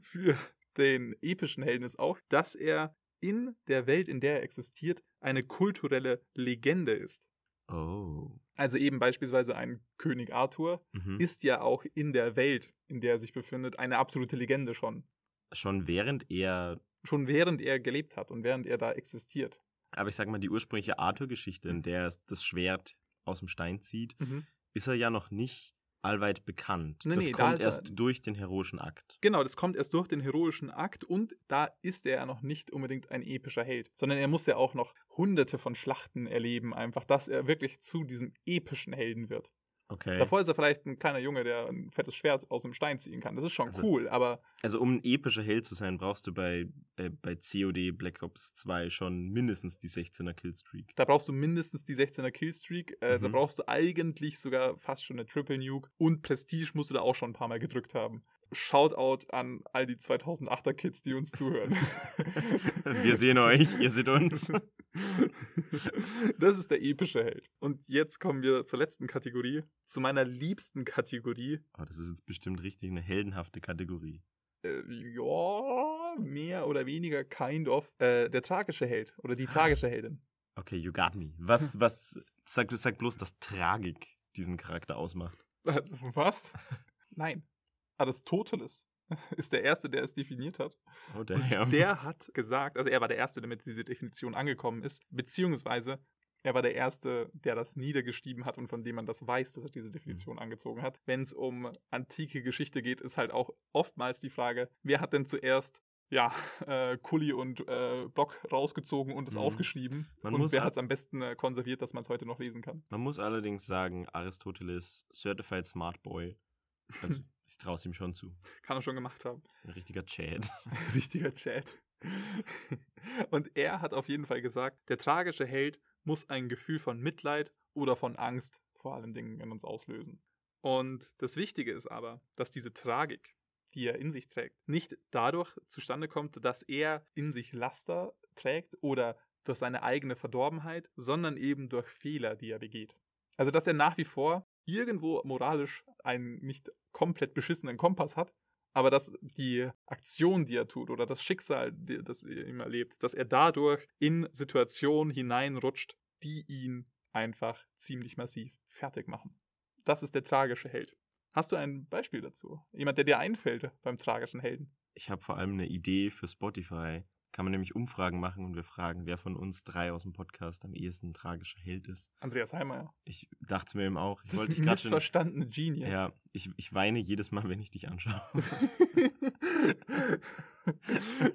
für den epischen Helden ist auch, dass er in der Welt, in der er existiert, eine kulturelle Legende ist. Oh. Also eben beispielsweise ein König Arthur Mhm. ist ja auch in der Welt, in der er sich befindet, eine absolute Legende schon. Schon während er, Schon während er gelebt hat und während er da existiert. aber ich sag mal, die ursprüngliche Arthur-Geschichte, in der er das Schwert aus dem Stein zieht, ist er ja noch nicht allweit bekannt. Nee, das nee, da kommt er- erst durch den heroischen Akt. Genau, das kommt erst durch den heroischen Akt und da ist er ja noch nicht unbedingt ein epischer Held, sondern er muss ja auch noch hunderte von Schlachten erleben, einfach, dass er wirklich zu diesem epischen Helden wird. Okay. Davor ist er vielleicht ein kleiner Junge, der ein fettes Schwert aus einem Stein ziehen kann. Das ist schon Also- cool, aber Also um ein epischer Held zu sein, brauchst du bei, äh, bei COD Black Ops 2 schon mindestens die 16er Killstreak. da brauchst du mindestens die 16er Killstreak, äh, da Mhm. brauchst du eigentlich sogar fast schon eine Triple Nuke und Prestige musst du da auch schon ein paar Mal gedrückt haben. Shoutout an all die 2008er Kids, die uns zuhören. Wir sehen euch, ihr seht uns. Das ist der epische Held. Und jetzt kommen wir zur letzten Kategorie, zu meiner liebsten Kategorie. Oh, das ist jetzt bestimmt richtig eine heldenhafte Kategorie. Äh, ja, mehr oder weniger kind of. Äh, der tragische Held oder die tragische Heldin. Okay, you got me. Was, was, sag, sag bloß, dass Tragik diesen Charakter ausmacht. Was? Nein. Aristoteles ist der Erste, der es definiert hat. Oh, damn. Der hat gesagt, also er war der Erste, der mit dieser Definition angekommen ist, beziehungsweise er war der Erste, der das niedergeschrieben hat und von dem man das weiß, dass er diese Definition angezogen hat. Wenn es um antike Geschichte geht, ist halt auch oftmals die Frage, wer hat denn zuerst ja, äh, Kuli und äh, Block rausgezogen und es Mhm. aufgeschrieben. Man und wer hat es am besten äh, konserviert, dass man es heute noch lesen kann. Man muss allerdings sagen, Aristoteles, Certified Smart Boy. Also, ich traue es ihm schon zu. Kann er schon gemacht haben. Ein richtiger Chad. Richtiger Chat. Und er hat auf jeden Fall gesagt, der tragische Held muss ein Gefühl von Mitleid oder von Angst vor allen Dingen in uns auslösen. Und das Wichtige ist aber, dass diese Tragik, die er in sich trägt, nicht dadurch zustande kommt, dass er in sich Laster trägt oder durch seine eigene Verdorbenheit, sondern eben durch Fehler, die er begeht. Also dass er nach wie vor irgendwo moralisch einen nicht komplett beschissenen Kompass hat, aber dass die Aktion, die er tut, oder das Schicksal, das er ihm erlebt, dass er dadurch in Situationen hineinrutscht, die ihn einfach ziemlich massiv fertig machen. Das ist der tragische Held. Hast du ein Beispiel dazu? Jemand, der dir einfällt beim tragischen Helden? Ich habe vor allem eine Idee für Spotify. Kann man nämlich Umfragen machen und wir fragen, wer von uns drei aus dem Podcast am ehesten ein tragischer Held ist. Andreas Heimer. Ich dachte es mir eben auch. Ich Das wollte ist dich schon. missverstandene Genius. Ja, ich, ich weine jedes Mal, wenn ich dich anschaue.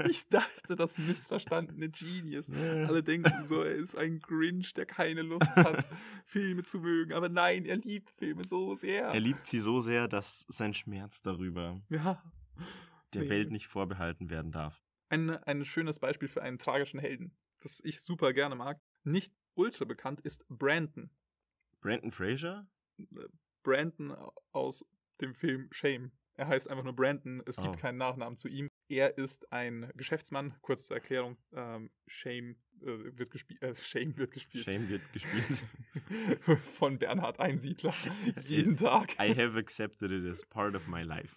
ich dachte, das missverstandene Genius. Alle denken so, er ist ein Grinch, der keine Lust hat, Filme zu mögen. Aber nein, er liebt Filme so sehr. Er liebt sie so sehr, dass sein Schmerz darüber ja. der Nee. Welt nicht vorbehalten werden darf. Ein, ein schönes Beispiel für einen tragischen Helden, das ich super gerne mag. Nicht ultra bekannt ist Brandon. Brandon Fraser? Brandon aus dem Film Shame. Er heißt einfach nur Brandon, es gibt Oh. keinen Nachnamen zu ihm. Er ist ein Geschäftsmann, kurz zur Erklärung. Ähm, Shame, äh, wird gespielt, äh, Shame wird gespielt. Shame wird gespielt. Von Bernhard Einsiedler. Jeden Tag. I have accepted it as part of my life.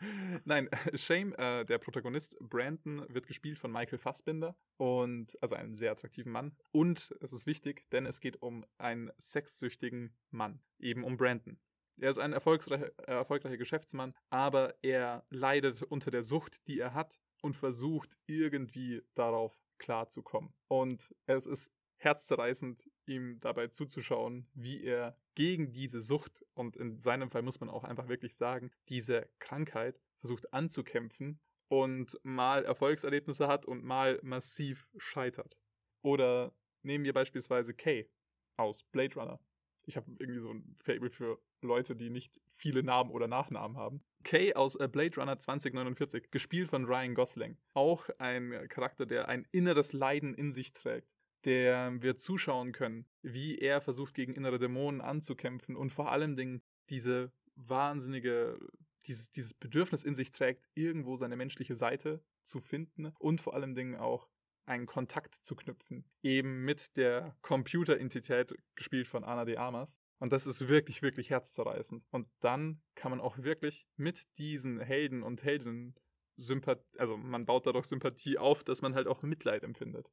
Nein, Shame, äh, der Protagonist Brandon, wird gespielt von Michael Fassbinder und also einen sehr attraktiven Mann. Und es ist wichtig, denn es geht um einen sexsüchtigen Mann, eben um Brandon. Er ist ein erfolgsreicher, äh, erfolgreicher Geschäftsmann, aber er leidet unter der Sucht, die er hat und versucht irgendwie darauf klarzukommen. Und es ist herzzerreißend, ihm dabei zuzuschauen, wie er gegen diese Sucht und in seinem Fall muss man auch einfach wirklich sagen, diese Krankheit versucht anzukämpfen und mal Erfolgserlebnisse hat und mal massiv scheitert. Oder Nehmen wir beispielsweise Kay aus Blade Runner. Ich habe irgendwie so ein Fable für Leute, die nicht viele Namen oder Nachnamen haben. Kay aus äh, Blade Runner 2049, gespielt von Ryan Gosling. Auch ein Charakter, der ein inneres Leiden in sich trägt. Der wir zuschauen können, wie er versucht, gegen innere Dämonen anzukämpfen und vor allem Dingen diese wahnsinnige, dieses, dieses Bedürfnis in sich trägt, irgendwo seine menschliche Seite zu finden und vor allem Dingen auch einen Kontakt zu knüpfen. Eben mit der Computerentität, gespielt von Ana de Armas. Und das ist wirklich, wirklich herzzerreißend. Und dann kann man auch wirklich mit diesen Helden und Heldinnen Sympathie, also man baut dadurch Sympathie auf, dass man halt auch Mitleid empfindet.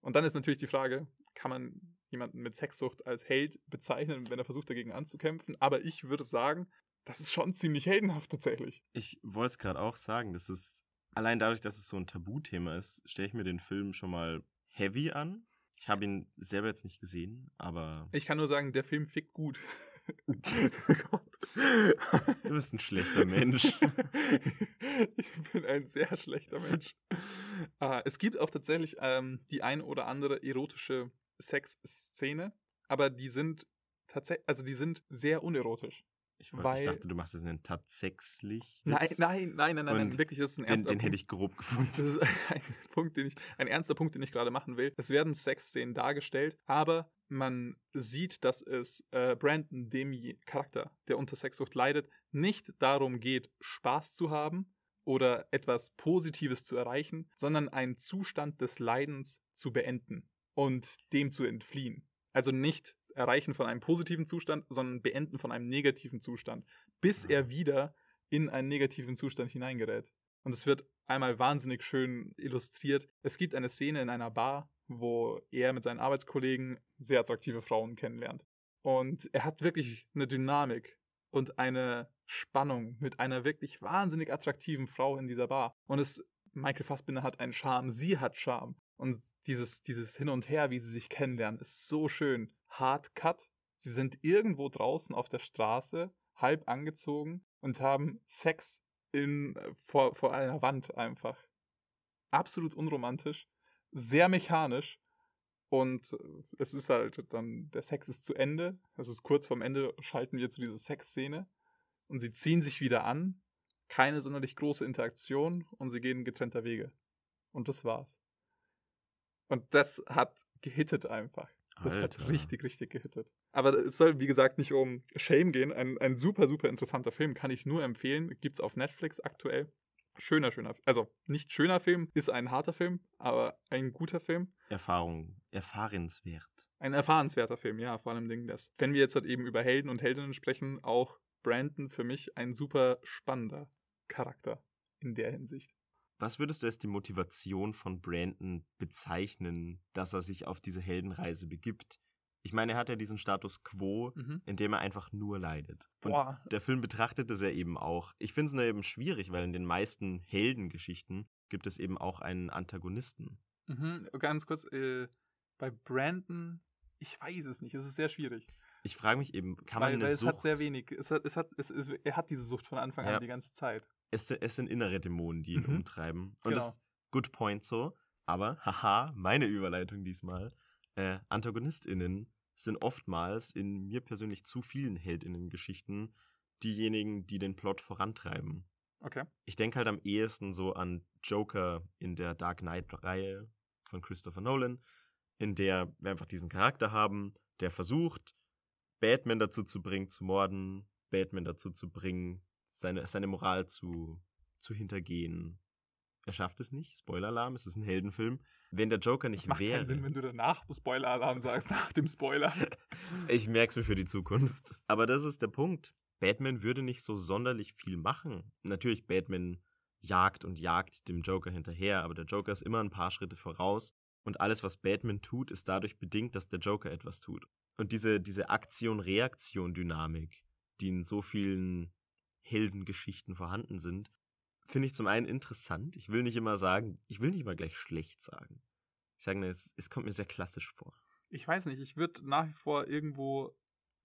Und dann ist natürlich die Frage, kann man jemanden mit Sexsucht als Held bezeichnen, wenn er versucht dagegen anzukämpfen? Aber ich würde sagen, das ist schon ziemlich heldenhaft tatsächlich. Ich wollte es gerade auch sagen, das ist allein dadurch, dass es so ein Tabuthema ist, stelle ich mir den Film schon mal heavy an. Ich habe ihn selber jetzt nicht gesehen, aber. Ich kann nur sagen, der Film fickt gut. du bist ein schlechter Mensch. ich bin ein sehr schlechter Mensch. Uh, es gibt auch tatsächlich ähm, die ein oder andere erotische Sexszene, aber die sind tatsächlich, also die sind sehr unerotisch. Ich, weil, ich dachte, du machst es denn tatsächlich. Nein, nein, nein, nein, nein, wirklich, das ist ein ernster den, den hätte ich grob gefunden. Das ist ein Punkt, den ich, ein ernster Punkt, den ich gerade machen will. Es werden Sexszenen dargestellt, aber man sieht, dass es äh, Brandon, dem Charakter, der unter Sexsucht leidet, nicht darum geht, Spaß zu haben oder etwas Positives zu erreichen, sondern einen Zustand des Leidens zu beenden und dem zu entfliehen. Also nicht Erreichen von einem positiven Zustand, sondern Beenden von einem negativen Zustand, bis er wieder in einen negativen Zustand hineingerät. Und es wird einmal wahnsinnig schön illustriert. Es gibt eine Szene in einer Bar, wo er mit seinen Arbeitskollegen sehr attraktive Frauen kennenlernt. Und er hat wirklich eine Dynamik und eine Spannung mit einer wirklich wahnsinnig attraktiven Frau in dieser Bar. Und es, Michael Fassbinder hat einen Charme, sie hat Charme. Und dieses, dieses Hin und Her, wie sie sich kennenlernen, ist so schön. Hard Cut. Sie sind irgendwo draußen auf der Straße, halb angezogen und haben Sex in, vor, vor einer Wand einfach. Absolut unromantisch, sehr mechanisch und es ist halt dann, der Sex ist zu Ende. Es ist kurz vorm Ende, schalten wir zu dieser Sexszene und sie ziehen sich wieder an. Keine sonderlich große Interaktion und sie gehen getrennter Wege. Und das war's. Und das hat gehittet einfach. Das Alter. hat richtig, richtig gehittet. Aber es soll, wie gesagt, nicht um Shame gehen. Ein, ein super, super interessanter Film, kann ich nur empfehlen. Gibt's auf Netflix aktuell. Schöner, schöner, also nicht schöner Film, ist ein harter Film, aber ein guter Film. Erfahrung, erfahrenswert. Ein erfahrenswerter Film, ja, vor allem Dingen das. Wenn wir jetzt halt eben über Helden und Heldinnen sprechen, auch Brandon für mich ein super spannender Charakter in der Hinsicht. Was würdest du als die Motivation von Brandon bezeichnen, dass er sich auf diese Heldenreise begibt? Ich meine, er hat ja diesen Status quo, mhm. in dem er einfach nur leidet. Und Boah. der Film betrachtet es ja eben auch. Ich finde es nur eben schwierig, weil in den meisten Heldengeschichten gibt es eben auch einen Antagonisten. Mhm. Ganz kurz, äh, bei Brandon, ich weiß es nicht, es ist sehr schwierig. Ich frage mich eben, kann weil, man eine weil es Sucht... hat sehr wenig, es hat, es hat, es, es, er hat diese Sucht von Anfang ja. an die ganze Zeit es, es sind innere Dämonen, die ihn mhm. umtreiben. Und genau. das ist good point so. Aber, haha, meine Überleitung diesmal. Äh, AntagonistInnen sind oftmals in mir persönlich zu vielen HeldInnen-Geschichten diejenigen, die den Plot vorantreiben. Okay. Ich denke halt am ehesten so an Joker in der Dark Knight-Reihe von Christopher Nolan, in der wir einfach diesen Charakter haben, der versucht, Batman dazu zu bringen, zu morden, Batman dazu zu bringen, seine, seine Moral zu, zu hintergehen. Er schafft es nicht. Spoiler-Alarm, es ist ein Heldenfilm. Wenn der Joker nicht macht wäre. Keinen Sinn, wenn du danach Spoiler-Alarm sagst, nach dem Spoiler. ich merke es mir für die Zukunft. Aber das ist der Punkt. Batman würde nicht so sonderlich viel machen. Natürlich, Batman jagt und jagt dem Joker hinterher, aber der Joker ist immer ein paar Schritte voraus. Und alles, was Batman tut, ist dadurch bedingt, dass der Joker etwas tut. Und diese, diese Aktion-Reaktion-Dynamik, die in so vielen Heldengeschichten vorhanden sind, finde ich zum einen interessant. Ich will nicht immer sagen, ich will nicht immer gleich schlecht sagen. Ich sage, es, es kommt mir sehr klassisch vor. Ich weiß nicht, ich würde nach wie vor irgendwo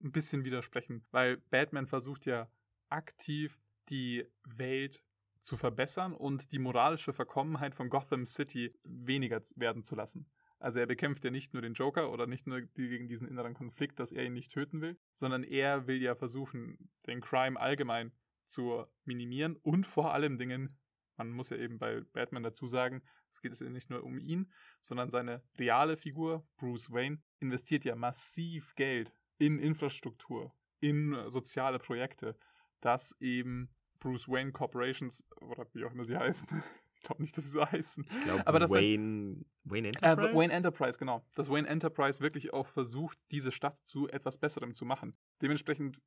ein bisschen widersprechen, weil Batman versucht ja aktiv die Welt zu verbessern und die moralische Verkommenheit von Gotham City weniger werden zu lassen. Also er bekämpft ja nicht nur den Joker oder nicht nur gegen diesen inneren Konflikt, dass er ihn nicht töten will, sondern er will ja versuchen, den Crime allgemein zu minimieren und vor allem Dingen, man muss ja eben bei Batman dazu sagen, es geht ja nicht nur um ihn, sondern seine reale Figur, Bruce Wayne, investiert ja massiv Geld in Infrastruktur, in soziale Projekte, dass eben Bruce Wayne Corporations oder wie auch immer sie heißen, ich glaube nicht, dass sie so heißen. Ich glaube, Aber das sind- Wayne, Wayne Äh, Enterprise? Wayne Enterprise, genau. Dass Wayne Enterprise wirklich auch versucht, diese Stadt zu etwas Besserem zu machen. Dementsprechend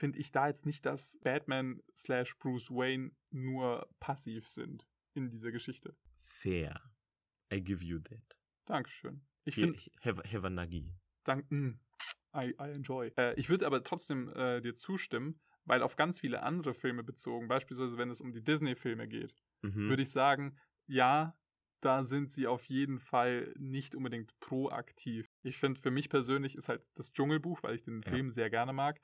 finde ich da jetzt nicht, dass Batman slash Bruce Wayne nur passiv sind in dieser Geschichte. Fair. I give you that. Dankeschön. Ich finde, Have, have a Nuggy. dank, mm, I, I enjoy. Äh, ich würde aber trotzdem äh, dir zustimmen, weil auf ganz viele andere Filme bezogen, beispielsweise wenn es um die Disney-Filme geht, Mhm. würde ich sagen, ja, da sind sie auf jeden Fall nicht unbedingt proaktiv. Ich finde, für mich persönlich ist halt das Dschungelbuch, weil ich den Ja. Film sehr gerne mag,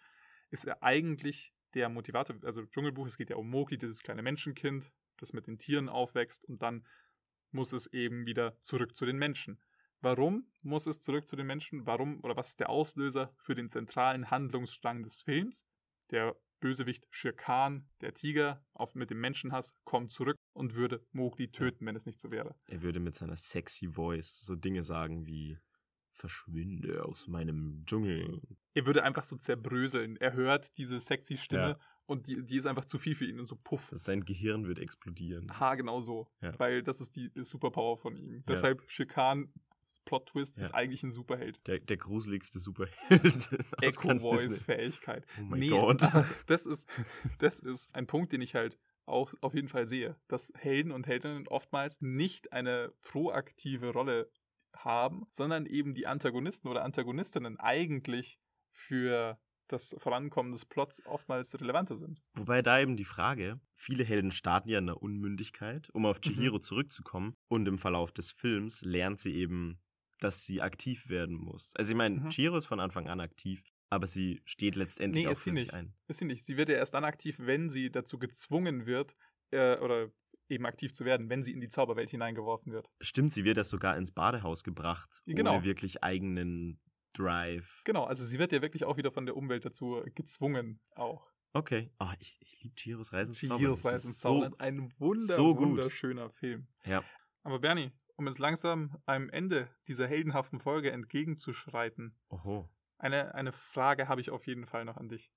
ist er eigentlich der Motivator. Also Dschungelbuch, es geht ja um Mowgli, dieses kleine Menschenkind, das mit den Tieren aufwächst und dann muss es eben wieder zurück zu den Menschen. Warum muss es zurück zu den Menschen? Warum oder was ist der Auslöser für den zentralen Handlungsstrang des Films? Der Bösewicht Shere der Tiger, auf, mit dem Menschenhass, kommt zurück und würde Mowgli töten, wenn es nicht so wäre. Er würde mit seiner sexy Voice so Dinge sagen wie Verschwinde aus meinem Dschungel. Er würde einfach so zerbröseln. Er hört diese sexy Stimme Ja. und die, die ist einfach zu viel für ihn und so puff. Sein Gehirn würde explodieren. Ha, genau so. Ja. Weil das ist die Superpower von ihm. Ja. Deshalb Shere Khan, Plot-Twist, Ja. ist eigentlich ein Superheld. Der, der gruseligste Superheld. aus ganz Disney. Echo-Voice-Fähigkeit. Oh mein Nee, Gott. das ist, das ist ein Punkt, den ich halt auch auf jeden Fall sehe, dass Helden und Heldinnen oftmals nicht eine proaktive Rolle haben, sondern eben die Antagonisten oder Antagonistinnen eigentlich für das Vorankommen des Plots oftmals relevanter sind. Wobei da eben die Frage, viele Helden starten ja in der Unmündigkeit, um auf Mhm. Chihiro zurückzukommen. Und im Verlauf des Films lernt sie eben, dass sie aktiv werden muss. Also ich meine, Mhm. Chihiro ist von Anfang an aktiv, aber sie steht letztendlich Nee, auch ist sie für sich nicht. ein. Ist sie nicht. Sie wird ja erst dann aktiv, wenn sie dazu gezwungen wird, äh, oder eben aktiv zu werden, wenn sie in die Zauberwelt hineingeworfen wird. Stimmt, sie wird ja sogar ins Badehaus gebracht, Genau. ohne wirklich eigenen Drive. Genau, also sie wird ja wirklich auch wieder von der Umwelt dazu gezwungen, auch. Okay. Oh, ich, ich liebe Chihiros Reisen ins Chihiros Reisen ins so. Ein wunder, so wunderschöner Film. Ja. Aber Bernie, um jetzt langsam am Ende dieser heldenhaften Folge entgegenzuschreiten, Oho. eine, eine Frage habe ich auf jeden Fall noch an dich,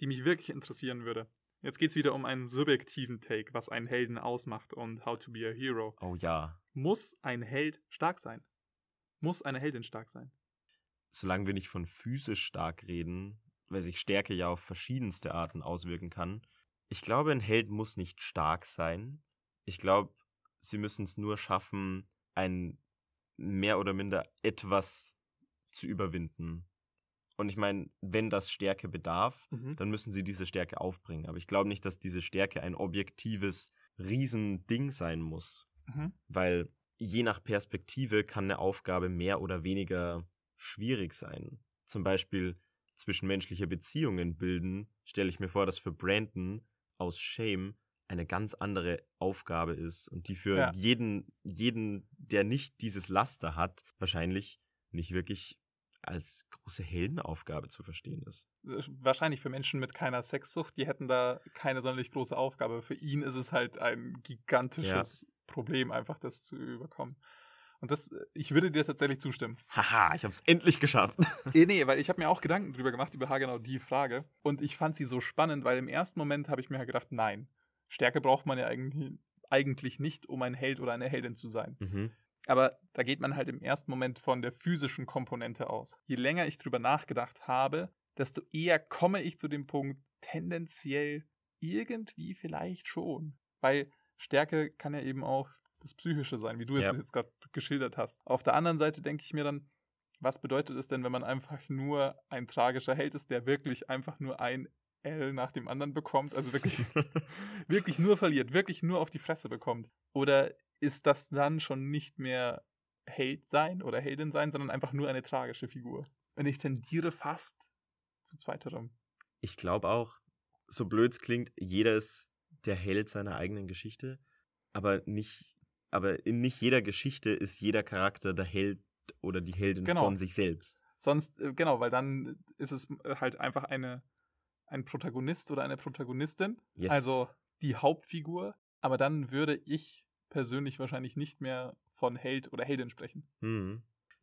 die mich wirklich interessieren würde. Jetzt geht es wieder um einen subjektiven Take, was einen Helden ausmacht und how to be a hero. Oh ja. Muss ein Held stark sein? Muss eine Heldin stark sein? Solange wir nicht von physisch stark reden, weil sich Stärke ja auf verschiedenste Arten auswirken kann. Ich glaube, ein Held muss nicht stark sein. Ich glaube, sie müssen es nur schaffen, ein mehr oder minder etwas zu überwinden. Und ich meine, wenn das Stärke bedarf, dann müssen sie diese Stärke aufbringen. Aber ich glaube nicht, dass diese Stärke ein objektives Riesending sein muss. Mhm. Weil je nach Perspektive kann eine Aufgabe mehr oder weniger schwierig sein. Zum Beispiel zwischenmenschliche Beziehungen bilden, stelle ich mir vor, dass für Brandon aus Shame eine ganz andere Aufgabe ist und die für Ja. jeden, jeden, der nicht dieses Laster hat, wahrscheinlich nicht wirklich als große Heldenaufgabe zu verstehen ist. wahrscheinlich für Menschen mit keiner Sexsucht, die hätten da keine sonderlich große Aufgabe. Für ihn ist es halt ein gigantisches Problem, einfach das zu überkommen. Und das, ich würde dir tatsächlich zustimmen. Haha, ich habe es endlich geschafft. Eh, nee, weil ich habe mir auch Gedanken drüber gemacht, über genau die Frage. Und ich fand sie so spannend, weil im ersten Moment habe ich mir halt gedacht, nein, Stärke braucht man ja eigentlich, eigentlich nicht, um ein Held oder eine Heldin zu sein. mhm. Aber da geht man halt im ersten Moment von der physischen Komponente aus. Je länger ich drüber nachgedacht habe, desto eher komme ich zu dem Punkt, tendenziell irgendwie vielleicht schon. Weil Stärke kann ja eben auch das Psychische sein, wie du Ja. es jetzt gerade geschildert hast. Auf der anderen Seite denke ich mir dann, was bedeutet es denn, wenn man einfach nur ein tragischer Held ist, der wirklich einfach nur ein L nach dem anderen bekommt, also wirklich wirklich nur verliert, wirklich nur auf die Fresse bekommt? Oder ist das dann schon nicht mehr Held sein oder Heldin sein, sondern einfach nur eine tragische Figur? Und ich tendiere fast zu zweiterem. Ich glaube auch, so blöd es klingt, jeder ist der Held seiner eigenen Geschichte, aber nicht, aber in nicht jeder Geschichte ist jeder Charakter der Held oder die Heldin Genau. von sich selbst. Sonst, äh, genau, weil dann ist es äh, halt einfach eine, ein Protagonist oder eine Protagonistin, Yes. also die Hauptfigur. Aber dann würde ich persönlich wahrscheinlich nicht mehr von Held oder Heldin sprechen. Hm.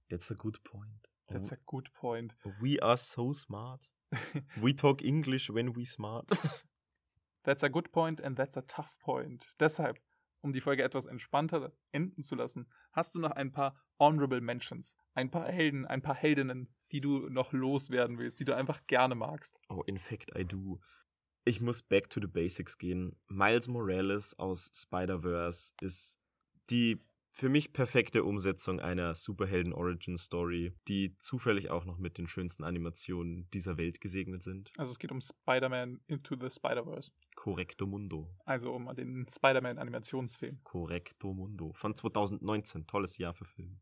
That's a good point. That's a good point. We are so smart. We talk English when we smart. That's a good point and that's a tough point. Deshalb, um die Folge etwas entspannter enden zu lassen, hast du noch ein paar Honorable Mentions. Ein paar Helden, ein paar Heldinnen, die du noch loswerden willst, die du einfach gerne magst. Oh, in fact, I do. Ich muss back to the basics gehen. Miles Morales aus Spider-Verse ist die für mich perfekte Umsetzung einer Superhelden-Origin-Story, die zufällig auch noch mit den schönsten Animationen dieser Welt gesegnet sind. Also es geht um Spider-Man Into the Spider-Verse. Correcto Mundo. Also um den Spider-Man-Animationsfilm. Correcto Mundo. Von 2019. Tolles Jahr für Film.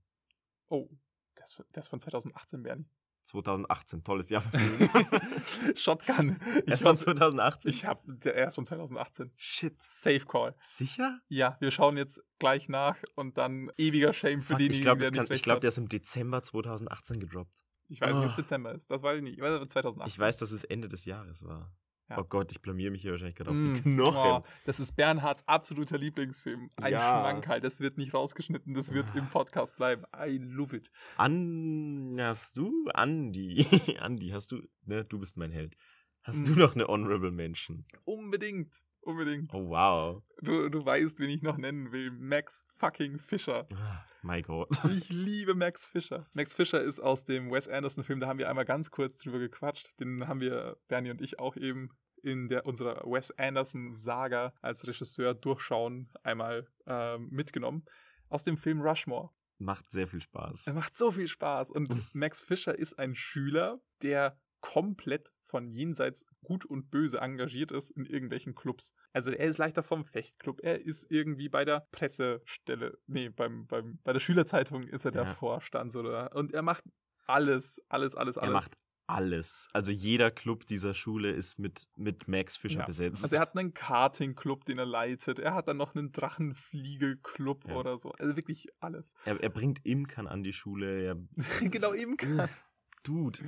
Oh, das, das von 2018, Bernie. 2018. Tolles Jahr für Film. Shotgun. Ich Erst von hab, 2018. ich hab, der erst von 2018. Shit. Safe Call. Sicher? Ja, wir schauen jetzt gleich nach und dann ewiger Shame für Fuck, denjenigen, ich glaube, der nicht ich recht glaub, hat. der ist im Dezember 2018 gedroppt. Ich weiß nicht, ob es Ah. Dezember ist. Das weiß ich nicht. Ich weiß aber 2018. Ich weiß, dass es Ende des Jahres war. Ja. Oh Gott, ich blamier mich hier wahrscheinlich gerade auf Mm, die Knochen. oh, das ist Bernhards absoluter Lieblingsfilm. Ein Ja. Schmankerl. Das wird nicht rausgeschnitten. Das wird im Podcast bleiben. I love it. An, hast du, Andi, Andi, hast du, ne, du bist mein Held. Hast Hm. du noch eine Honorable Mention? Unbedingt. Unbedingt. Oh, wow. Du, du weißt, wen ich noch nennen will. Max fucking Fischer. Ah, My God. Ich liebe Max Fischer. Max Fischer ist aus dem Wes Anderson-Film, da haben wir einmal ganz kurz drüber gequatscht. Den haben wir, Bernie und ich, auch eben in der, unserer Wes Anderson-Saga als Regisseur durchschauen einmal ähm, mitgenommen. Aus dem Film Rushmore. Macht sehr viel Spaß. Er macht so viel Spaß. Und Max Fischer ist ein Schüler, der komplett von jenseits gut und böse engagiert ist in irgendwelchen Clubs. Also er ist leichter vom Fechtclub, er ist irgendwie bei der Pressestelle, nee, beim, beim, bei der Schülerzeitung ist er der Ja. Vorstand oder und er macht alles, alles, alles, alles. Er macht alles. Also jeder Club dieser Schule ist mit, mit Max Fischer Ja. besetzt. Also er hat einen Karting-Club, den er leitet. Er hat dann noch einen Drachenfliege-Club Ja. oder so. Also wirklich alles. er, er bringt Imkern an die Schule. Genau kann. Dude.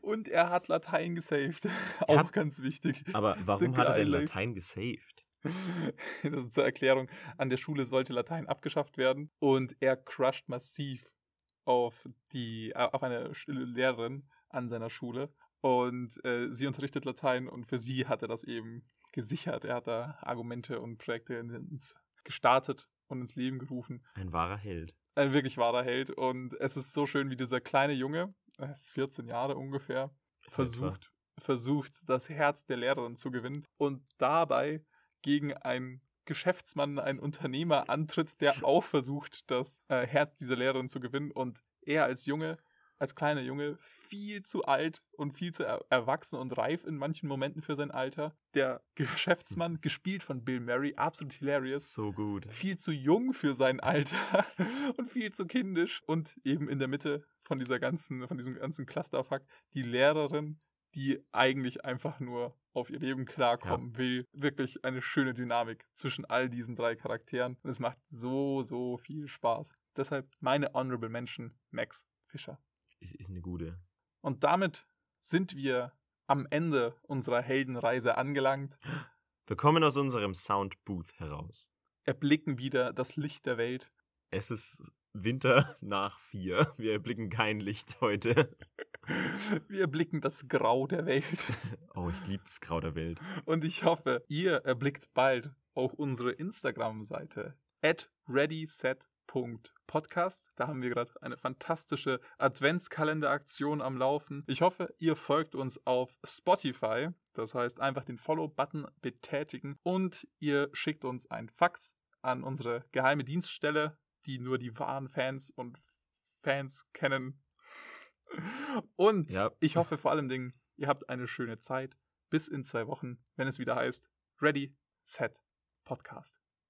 Und er hat Latein gesaved. Auch hat- ganz wichtig. Aber warum hat er denn. Latein gesaved? Das ist zur Erklärung. An der Schule sollte Latein abgeschafft werden und er crusht massiv auf die äh, auf eine Lehrerin an seiner Schule und äh, sie unterrichtet Latein und für sie hat er das eben gesichert. Er hat da Argumente und Projekte ins, gestartet und ins Leben gerufen. Ein wahrer Held. Ein wirklich wahrer Held und es ist so schön, wie dieser kleine Junge, äh, 14 Jahre ungefähr, versucht, versucht, das Herz der Lehrerin zu gewinnen und dabei gegen einen Geschäftsmann, einen Unternehmer antritt, der auch versucht, das äh, Herz dieser Lehrerin zu gewinnen und er als Junge, als kleiner Junge, viel zu alt und viel zu er erwachsen und reif in manchen Momenten für sein Alter. Der Geschäftsmann, gespielt von Bill Murray, absolut hilarious, So gut. viel zu jung für sein Alter und viel zu kindisch. Und eben in der Mitte von dieser ganzen, von diesem ganzen Clusterfuck, die Lehrerin, die eigentlich einfach nur auf ihr Leben klarkommen will. Wirklich eine schöne Dynamik zwischen all diesen drei Charakteren. Und es macht so, so viel Spaß. Deshalb meine Honorable Mention, Max Fischer. Ist, ist eine gute. Und damit sind wir am Ende unserer Heldenreise angelangt, Wir kommen aus unserem Soundbooth heraus. erblicken wieder das Licht der Welt Es ist Winter nach vier. Wir erblicken kein Licht heute. Wir erblicken das Grau der Welt. Oh, ich liebe das Grau der Welt. Und ich hoffe, ihr erblickt bald auch unsere Instagram-Seite at readyset.podcast. Da haben wir gerade eine fantastische Adventskalender-Aktion am Laufen. Ich hoffe, ihr folgt uns auf Spotify. Das heißt, einfach den Follow-Button betätigen und ihr schickt uns ein Fax an unsere geheime Dienststelle, die nur die wahren Fans und Fans kennen. Und Ja. ich hoffe vor allem Dingen, ihr habt eine schöne Zeit. Bis in zwei Wochen, wenn es wieder heißt Ready, Set, Podcast.